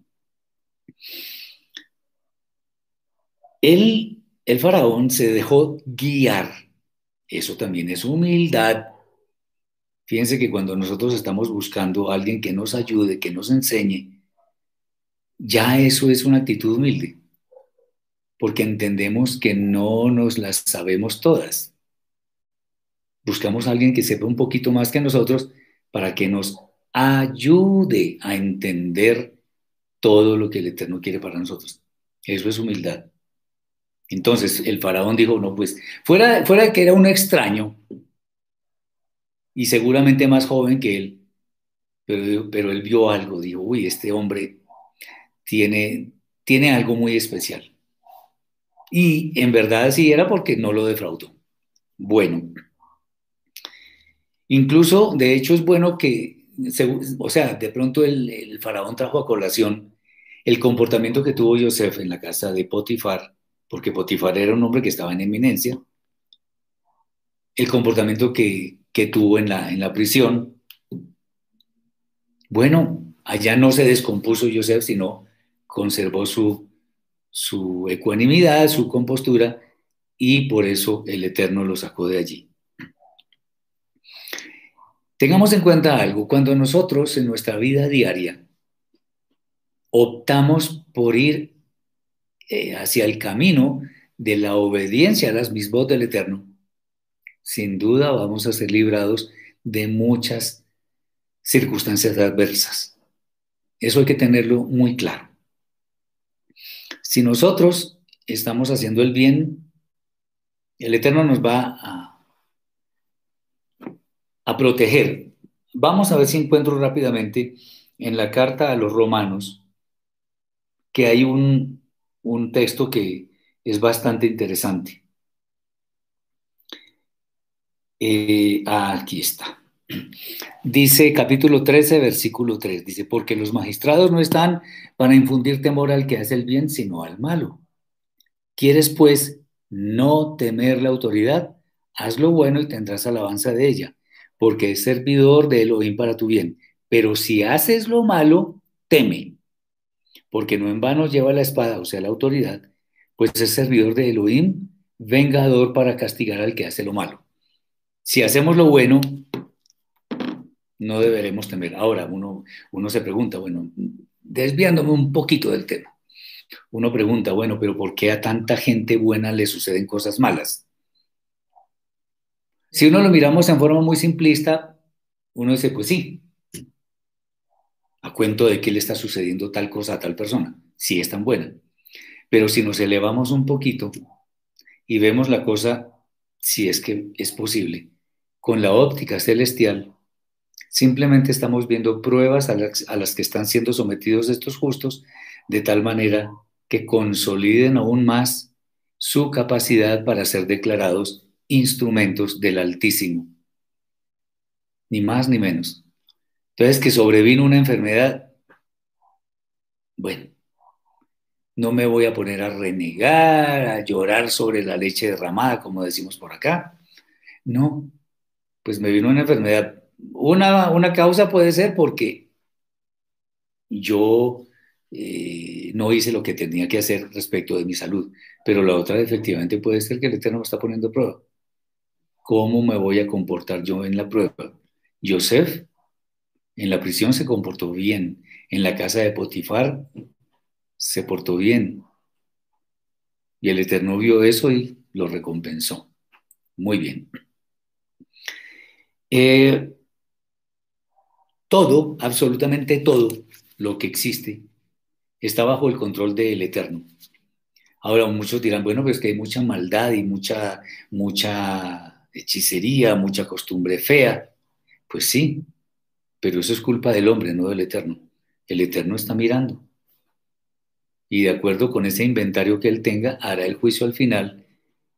El, faraón se dejó guiar. Eso también es humildad. Fíjense que cuando nosotros estamos buscando a alguien que nos ayude, que nos enseñe, ya eso es una actitud humilde, porque entendemos que no nos las sabemos todas. Buscamos a alguien que sepa un poquito más que nosotros para que nos ayude a entender todo lo que el Eterno quiere para nosotros. Eso es humildad. Entonces el faraón dijo, no, pues fuera, fuera de que era un extraño y seguramente más joven que él, pero, pero él vio algo, dijo, uy, este hombre tiene, tiene algo muy especial. Y en verdad sí era porque no lo defraudó. Bueno, incluso de hecho es bueno que, o sea, de pronto el, faraón trajo a colación el comportamiento que tuvo Joseph en la casa de Potifar, porque Potifar era un hombre que estaba en eminencia, el comportamiento que, que tuvo en la, en la prisión. Bueno, allá no se descompuso Joseph, sino conservó su, su ecuanimidad, su compostura, y por eso el Eterno lo sacó de allí. Tengamos en cuenta algo, cuando nosotros en nuestra vida diaria optamos por ir eh, hacia el camino de la obediencia a las mismas del Eterno, sin duda vamos a ser librados de muchas circunstancias adversas. Eso hay que tenerlo muy claro. Si nosotros estamos haciendo el bien, el Eterno nos va a, a proteger. Vamos a ver si encuentro rápidamente en la carta a los romanos que hay un, un texto que es bastante interesante. Eh, aquí está. Dice capítulo 13, versículo 3, dice, porque los magistrados no están para infundir temor al que hace el bien, sino al malo. ¿Quieres pues no temer la autoridad? Haz lo bueno y tendrás alabanza de ella, porque es servidor de Elohim para tu bien. Pero si haces lo malo, teme, porque no en vano lleva la espada, o sea, la autoridad, pues es servidor de Elohim, vengador para castigar al que hace lo malo. Si hacemos lo bueno, no deberemos temer. Ahora, uno, uno se pregunta, bueno, desviándome un poquito del tema, uno pregunta, bueno, pero ¿por qué a tanta gente buena le suceden cosas malas? Si uno lo miramos en forma muy simplista, uno dice, pues sí, a cuento de que le está sucediendo tal cosa a tal persona, si es tan buena. Pero si nos elevamos un poquito y vemos la cosa, si es que es posible, con la óptica celestial, simplemente estamos viendo pruebas a las, que están siendo sometidos estos justos, de tal manera que consoliden aún más su capacidad para ser declarados instrumentos del Altísimo. Ni más ni menos. Entonces, que sobrevino una enfermedad, bueno, no me voy a poner a renegar, a llorar sobre la leche derramada, como decimos por acá. No, pues me vino una enfermedad. Una, una causa puede ser porque yo eh, no hice lo que tenía que hacer respecto de mi salud, pero la otra efectivamente puede ser que el Eterno me está poniendo prueba. ¿Cómo me voy a comportar yo en la prueba? Joseph en la prisión se comportó bien, en la casa de Potifar se portó bien. Y el Eterno vio eso y lo recompensó. Muy bien. Eh, todo, absolutamente todo lo que existe está bajo el control del Eterno. Ahora muchos dirán, bueno, pues que hay mucha maldad y mucha, mucha hechicería, mucha costumbre fea. Pues sí, pero eso es culpa del hombre, no del Eterno. El Eterno está mirando. Y de acuerdo con ese inventario que él tenga, hará el juicio al final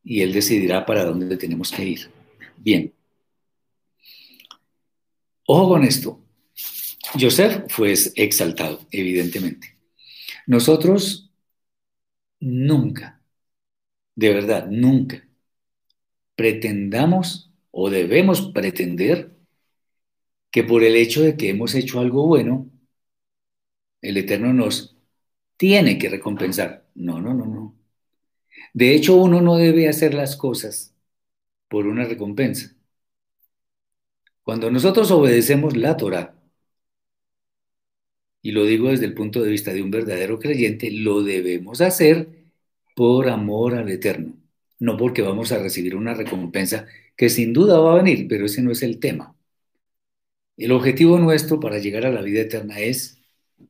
y él decidirá para dónde tenemos que ir. Bien. Ojo con esto. Joseph fue exaltado, evidentemente. Nosotros nunca, de verdad, nunca pretendamos o debemos pretender que por el hecho de que hemos hecho algo bueno, el Eterno nos tiene que recompensar. No, no, no, no. De hecho, uno no debe hacer las cosas por una recompensa. Cuando nosotros obedecemos la Torah, y lo digo desde el punto de vista de un verdadero creyente, lo debemos hacer por amor al Eterno, no porque vamos a recibir una recompensa que sin duda va a venir, pero ese no es el tema. El objetivo nuestro para llegar a la vida eterna es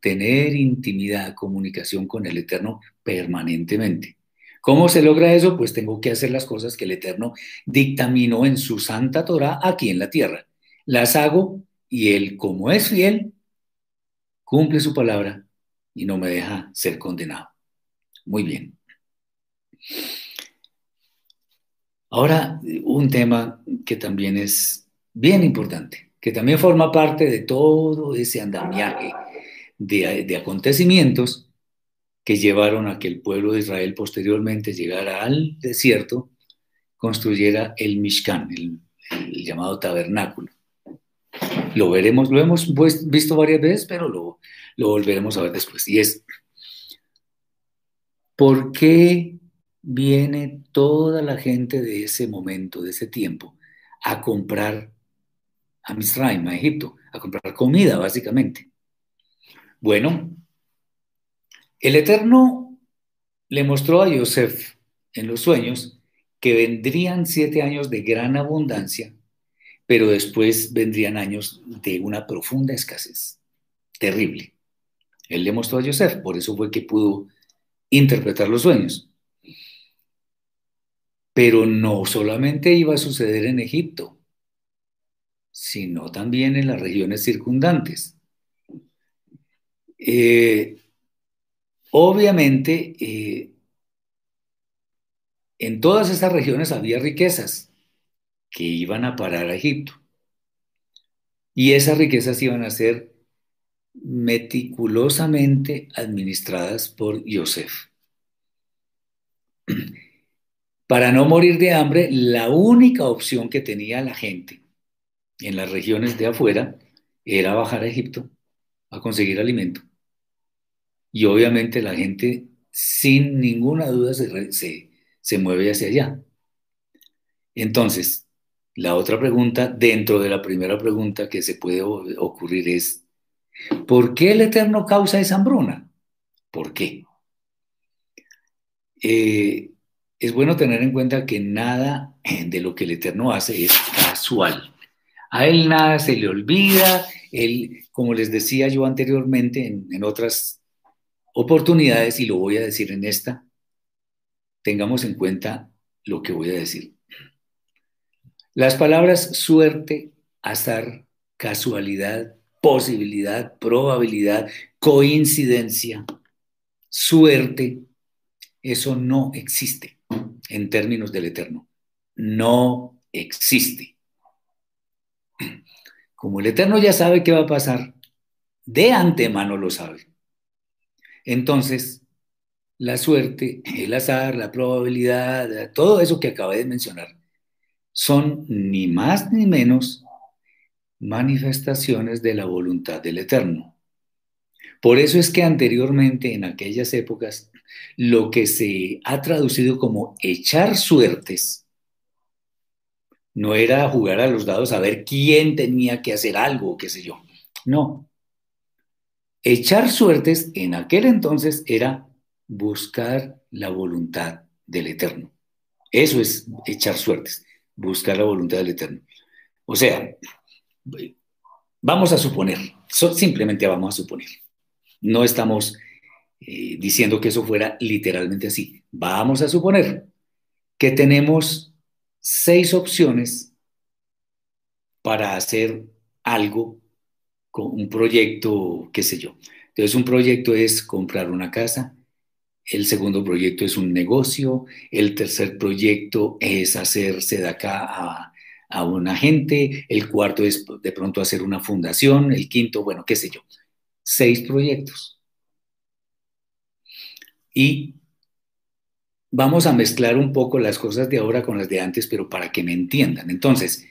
tener intimidad, comunicación con el Eterno permanentemente. ¿Cómo se logra eso? Pues tengo que hacer las cosas que el Eterno dictaminó en su santa Torah aquí en la tierra las hago y Él, como es fiel, cumple su palabra y no me deja ser condenado. Muy bien. Ahora, un tema que también es bien importante, que también forma parte de todo ese andamiaje de, acontecimientos que llevaron a que el pueblo de Israel posteriormente llegara al desierto, construyera el Mishkan, el, llamado tabernáculo. Lo veremos, lo hemos visto varias veces, pero lo, lo volveremos a ver después. Y es, ¿por qué viene toda la gente de ese momento, de ese tiempo, a comprar a Misraim, a Egipto, a comprar comida, básicamente? Bueno, el Eterno le mostró a Yosef en los sueños que vendrían siete años de gran abundancia, pero después vendrían años de una profunda escasez, terrible. Él le mostró a Yosef, por eso fue que pudo interpretar los sueños. Pero no solamente iba a suceder en Egipto, sino también en las regiones circundantes. Eh, obviamente, eh, en todas estas regiones había riquezas que iban a parar a Egipto. Y esas riquezas iban a ser meticulosamente administradas por Yosef. Para no morir de hambre, la única opción que tenía la gente en las regiones de afuera era bajar a Egipto a conseguir alimento. Y obviamente la gente sin ninguna duda se, se, se mueve hacia allá. Entonces, la otra pregunta, dentro de la primera pregunta que se puede ocurrir es, ¿por qué el Eterno causa esa hambruna? ¿Por qué? Eh, es bueno tener en cuenta que nada de lo que el Eterno hace es casual. A Él nada se le olvida. Él, como les decía yo anteriormente en, en otras oportunidades, y lo voy a decir en esta, tengamos en cuenta lo que voy a decir. Las palabras suerte, azar, casualidad, posibilidad, probabilidad, coincidencia, suerte, eso no existe en términos del eterno. No existe. Como el eterno ya sabe qué va a pasar, de antemano lo sabe. Entonces, la suerte, el azar, la probabilidad, todo eso que acabé de mencionar, son ni más ni menos manifestaciones de la voluntad del Eterno. Por eso es que anteriormente, en aquellas épocas, lo que se ha traducido como echar suertes, no era jugar a los dados a ver quién tenía que hacer algo, qué sé yo. No. Echar suertes en aquel entonces era buscar la voluntad del Eterno. Eso es echar suertes buscar la voluntad del Eterno. O sea, vamos a suponer, simplemente vamos a suponer. No estamos eh, diciendo que eso fuera literalmente así. Vamos a suponer que tenemos seis opciones para hacer algo con un proyecto, qué sé yo. Entonces, un proyecto es comprar una casa, el segundo proyecto es un negocio, el tercer proyecto es hacerse de acá a, a una gente, el cuarto es de pronto hacer una fundación, el quinto, bueno, qué sé yo, seis proyectos. Y vamos a mezclar un poco las cosas de ahora con las de antes, pero para que me entiendan. Entonces,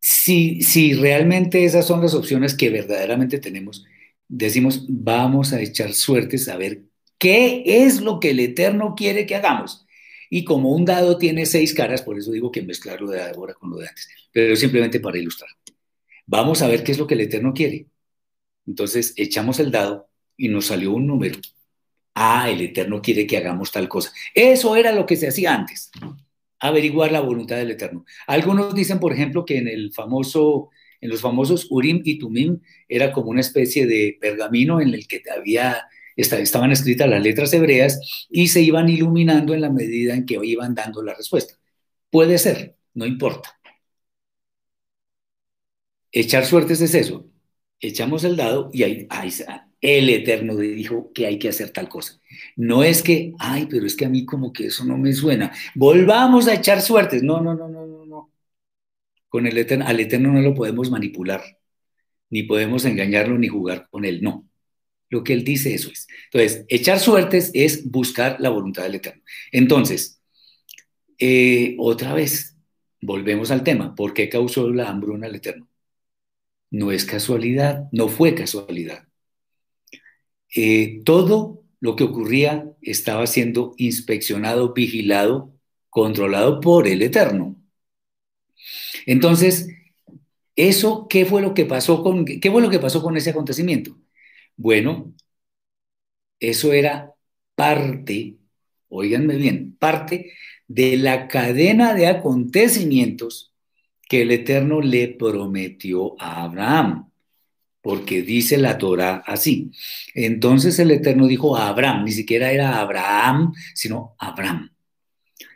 si, si realmente esas son las opciones que verdaderamente tenemos, decimos, vamos a echar suertes a ver qué es lo que el Eterno quiere que hagamos. Y como un dado tiene seis caras, por eso digo que mezclar lo de ahora con lo de antes, pero simplemente para ilustrar. Vamos a ver qué es lo que el Eterno quiere. Entonces echamos el dado y nos salió un número. Ah, el Eterno quiere que hagamos tal cosa. Eso era lo que se hacía antes, averiguar la voluntad del Eterno. Algunos dicen, por ejemplo, que en el famoso en los famosos Urim y Tumim era como una especie de pergamino en el que había, estaban escritas las letras hebreas y se iban iluminando en la medida en que iban dando la respuesta. Puede ser, no importa. Echar suertes es eso. Echamos el dado y ahí, el Eterno dijo que hay que hacer tal cosa. No es que, ay, pero es que a mí como que eso no me suena. Volvamos a echar suertes. No, no, no, no, no, no. Con el Eterno, al Eterno no lo podemos manipular, ni podemos engañarlo ni jugar con él. No. Lo que él dice, eso es. Entonces, echar suertes es buscar la voluntad del Eterno. Entonces, eh, otra vez, volvemos al tema. ¿Por qué causó la hambruna al Eterno? No es casualidad, no fue casualidad. Eh, todo lo que ocurría estaba siendo inspeccionado, vigilado, controlado por el Eterno. Entonces, eso, ¿qué fue lo que pasó con, qué fue lo que pasó con ese acontecimiento? Bueno, eso era parte, oíganme bien, parte de la cadena de acontecimientos que el Eterno le prometió a Abraham, porque dice la Torah así. Entonces el Eterno dijo a Abraham, ni siquiera era Abraham, sino Abraham.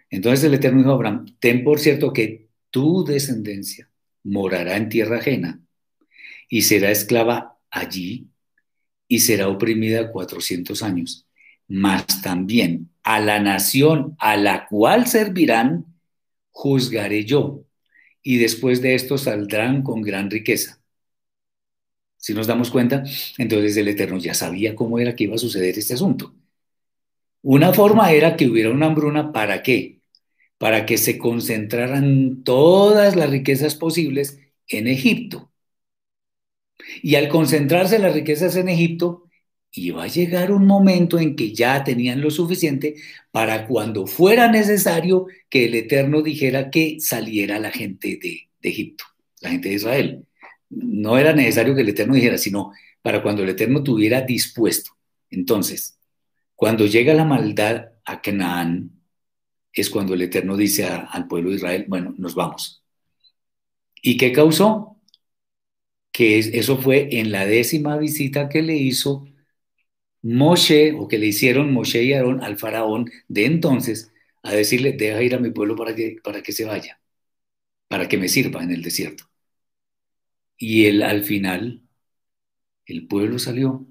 Entonces el Eterno dijo a Abraham, ten por cierto que tu descendencia morará en tierra ajena y será esclava allí y será oprimida 400 años. Mas también a la nación a la cual servirán, juzgaré yo, y después de esto saldrán con gran riqueza. Si nos damos cuenta, entonces el Eterno ya sabía cómo era que iba a suceder este asunto. Una forma era que hubiera una hambruna, ¿para qué? Para que se concentraran todas las riquezas posibles en Egipto. Y al concentrarse las riquezas en Egipto, iba a llegar un momento en que ya tenían lo suficiente para cuando fuera necesario que el Eterno dijera que saliera la gente de, Egipto, la gente de Israel. No era necesario que el Eterno dijera, sino para cuando el Eterno tuviera dispuesto. Entonces, cuando llega la maldad a Canaán, es cuando el Eterno dice al pueblo de Israel, bueno, nos vamos. ¿Y qué causó? que eso fue en la décima visita que le hizo Moshe, o que le hicieron Moshe y Aarón al faraón de entonces, a decirle, deja ir a mi pueblo para que, para que se vaya, para que me sirva en el desierto. Y él al final, el pueblo salió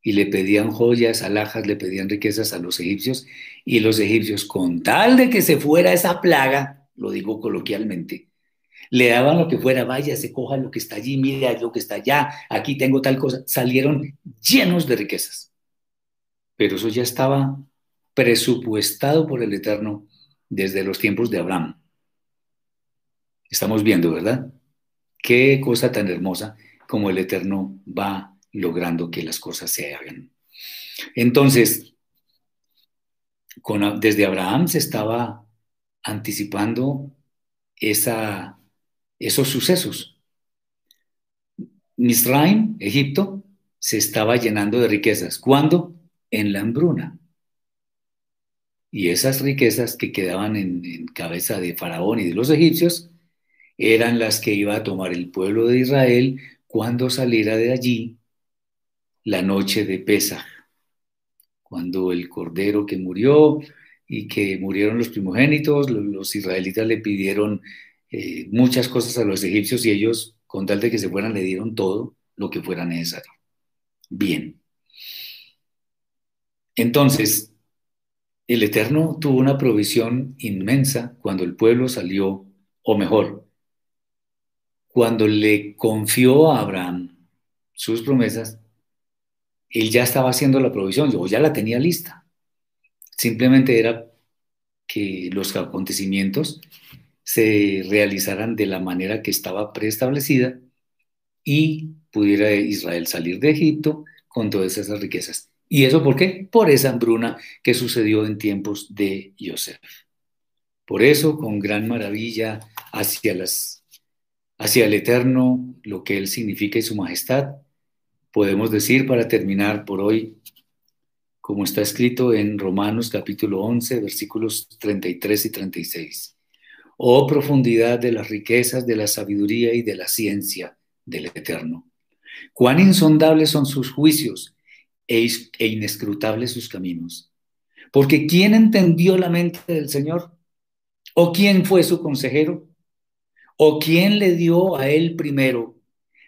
y le pedían joyas, alhajas, le pedían riquezas a los egipcios, y los egipcios, con tal de que se fuera esa plaga, lo digo coloquialmente, le daban lo que fuera, vaya, se coja lo que está allí, mire lo que está allá, aquí tengo tal cosa, salieron llenos de riquezas. Pero eso ya estaba presupuestado por el Eterno desde los tiempos de Abraham. Estamos viendo, ¿verdad? Qué cosa tan hermosa como el Eterno va logrando que las cosas se hagan. Entonces, desde Abraham se estaba anticipando esos sucesos. Misraim, Egipto, se estaba llenando de riquezas. ¿Cuándo? En la hambruna. Y esas riquezas que quedaban en, cabeza de Faraón y de los egipcios eran las que iba a tomar el pueblo de Israel cuando saliera de allí la noche de Pesaj, cuando el cordero que murió y que murieron los primogénitos, los israelitas le pidieron eh, muchas cosas a los egipcios y ellos, con tal de que se fueran, le dieron todo lo que fuera necesario. Bien. Entonces, el Eterno tuvo una provisión inmensa cuando el pueblo salió, o mejor, cuando le confió a Abraham sus promesas, él ya estaba haciendo la provisión, o ya la tenía lista. Simplemente era que los acontecimientos se realizaran de la manera que estaba preestablecida y pudiera Israel salir de Egipto con todas esas riquezas. ¿Y eso por qué? Por esa hambruna que sucedió en tiempos de Yosef. Por eso, con gran maravilla hacia, las, hacia el Eterno, lo que Él significa y su majestad, podemos decir para terminar por hoy, como está escrito en Romanos capítulo 11, versículos 33 y 36. Oh profundidad de las riquezas, de la sabiduría y de la ciencia del Eterno. Cuán insondables son sus juicios e, e, inescrutables sus caminos. Porque ¿quién entendió la mente del Señor? ¿O quién fue su consejero? ¿O quién le dio a él primero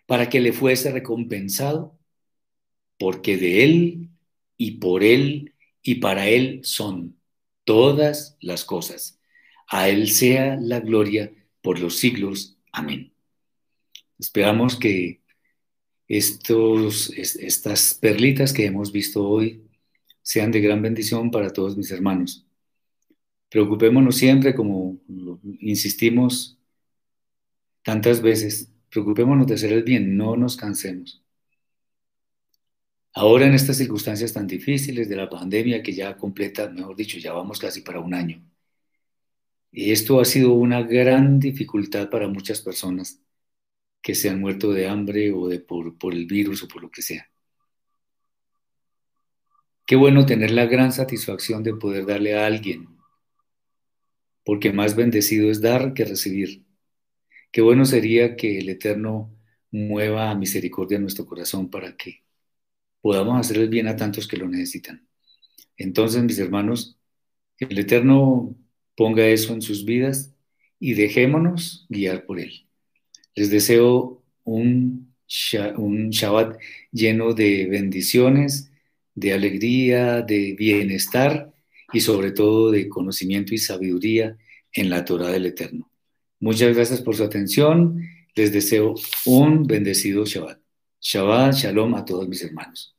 para que le fuese recompensado? porque de Él y por Él y para Él son todas las cosas. A Él sea la gloria por los siglos. Amén. Esperamos que estos, estas perlitas que hemos visto hoy sean de gran bendición para todos mis hermanos. Preocupémonos siempre, como insistimos tantas veces, preocupémonos de hacer el bien, no nos cansemos. Ahora en estas circunstancias tan difíciles de la pandemia que ya completa, mejor dicho, ya vamos casi para un año. Y esto ha sido una gran dificultad para muchas personas que se han muerto de hambre o de por, por el virus o por lo que sea. Qué bueno tener la gran satisfacción de poder darle a alguien, porque más bendecido es dar que recibir. Qué bueno sería que el Eterno mueva a misericordia en nuestro corazón para que podamos hacer el bien a tantos que lo necesitan. Entonces, mis hermanos, el Eterno ponga eso en sus vidas y dejémonos guiar por Él. Les deseo un, un Shabbat lleno de bendiciones, de alegría, de bienestar y sobre todo de conocimiento y sabiduría en la Torah del Eterno. Muchas gracias por su atención. Les deseo un bendecido Shabbat. Shabbat, shalom a todos mis hermanos.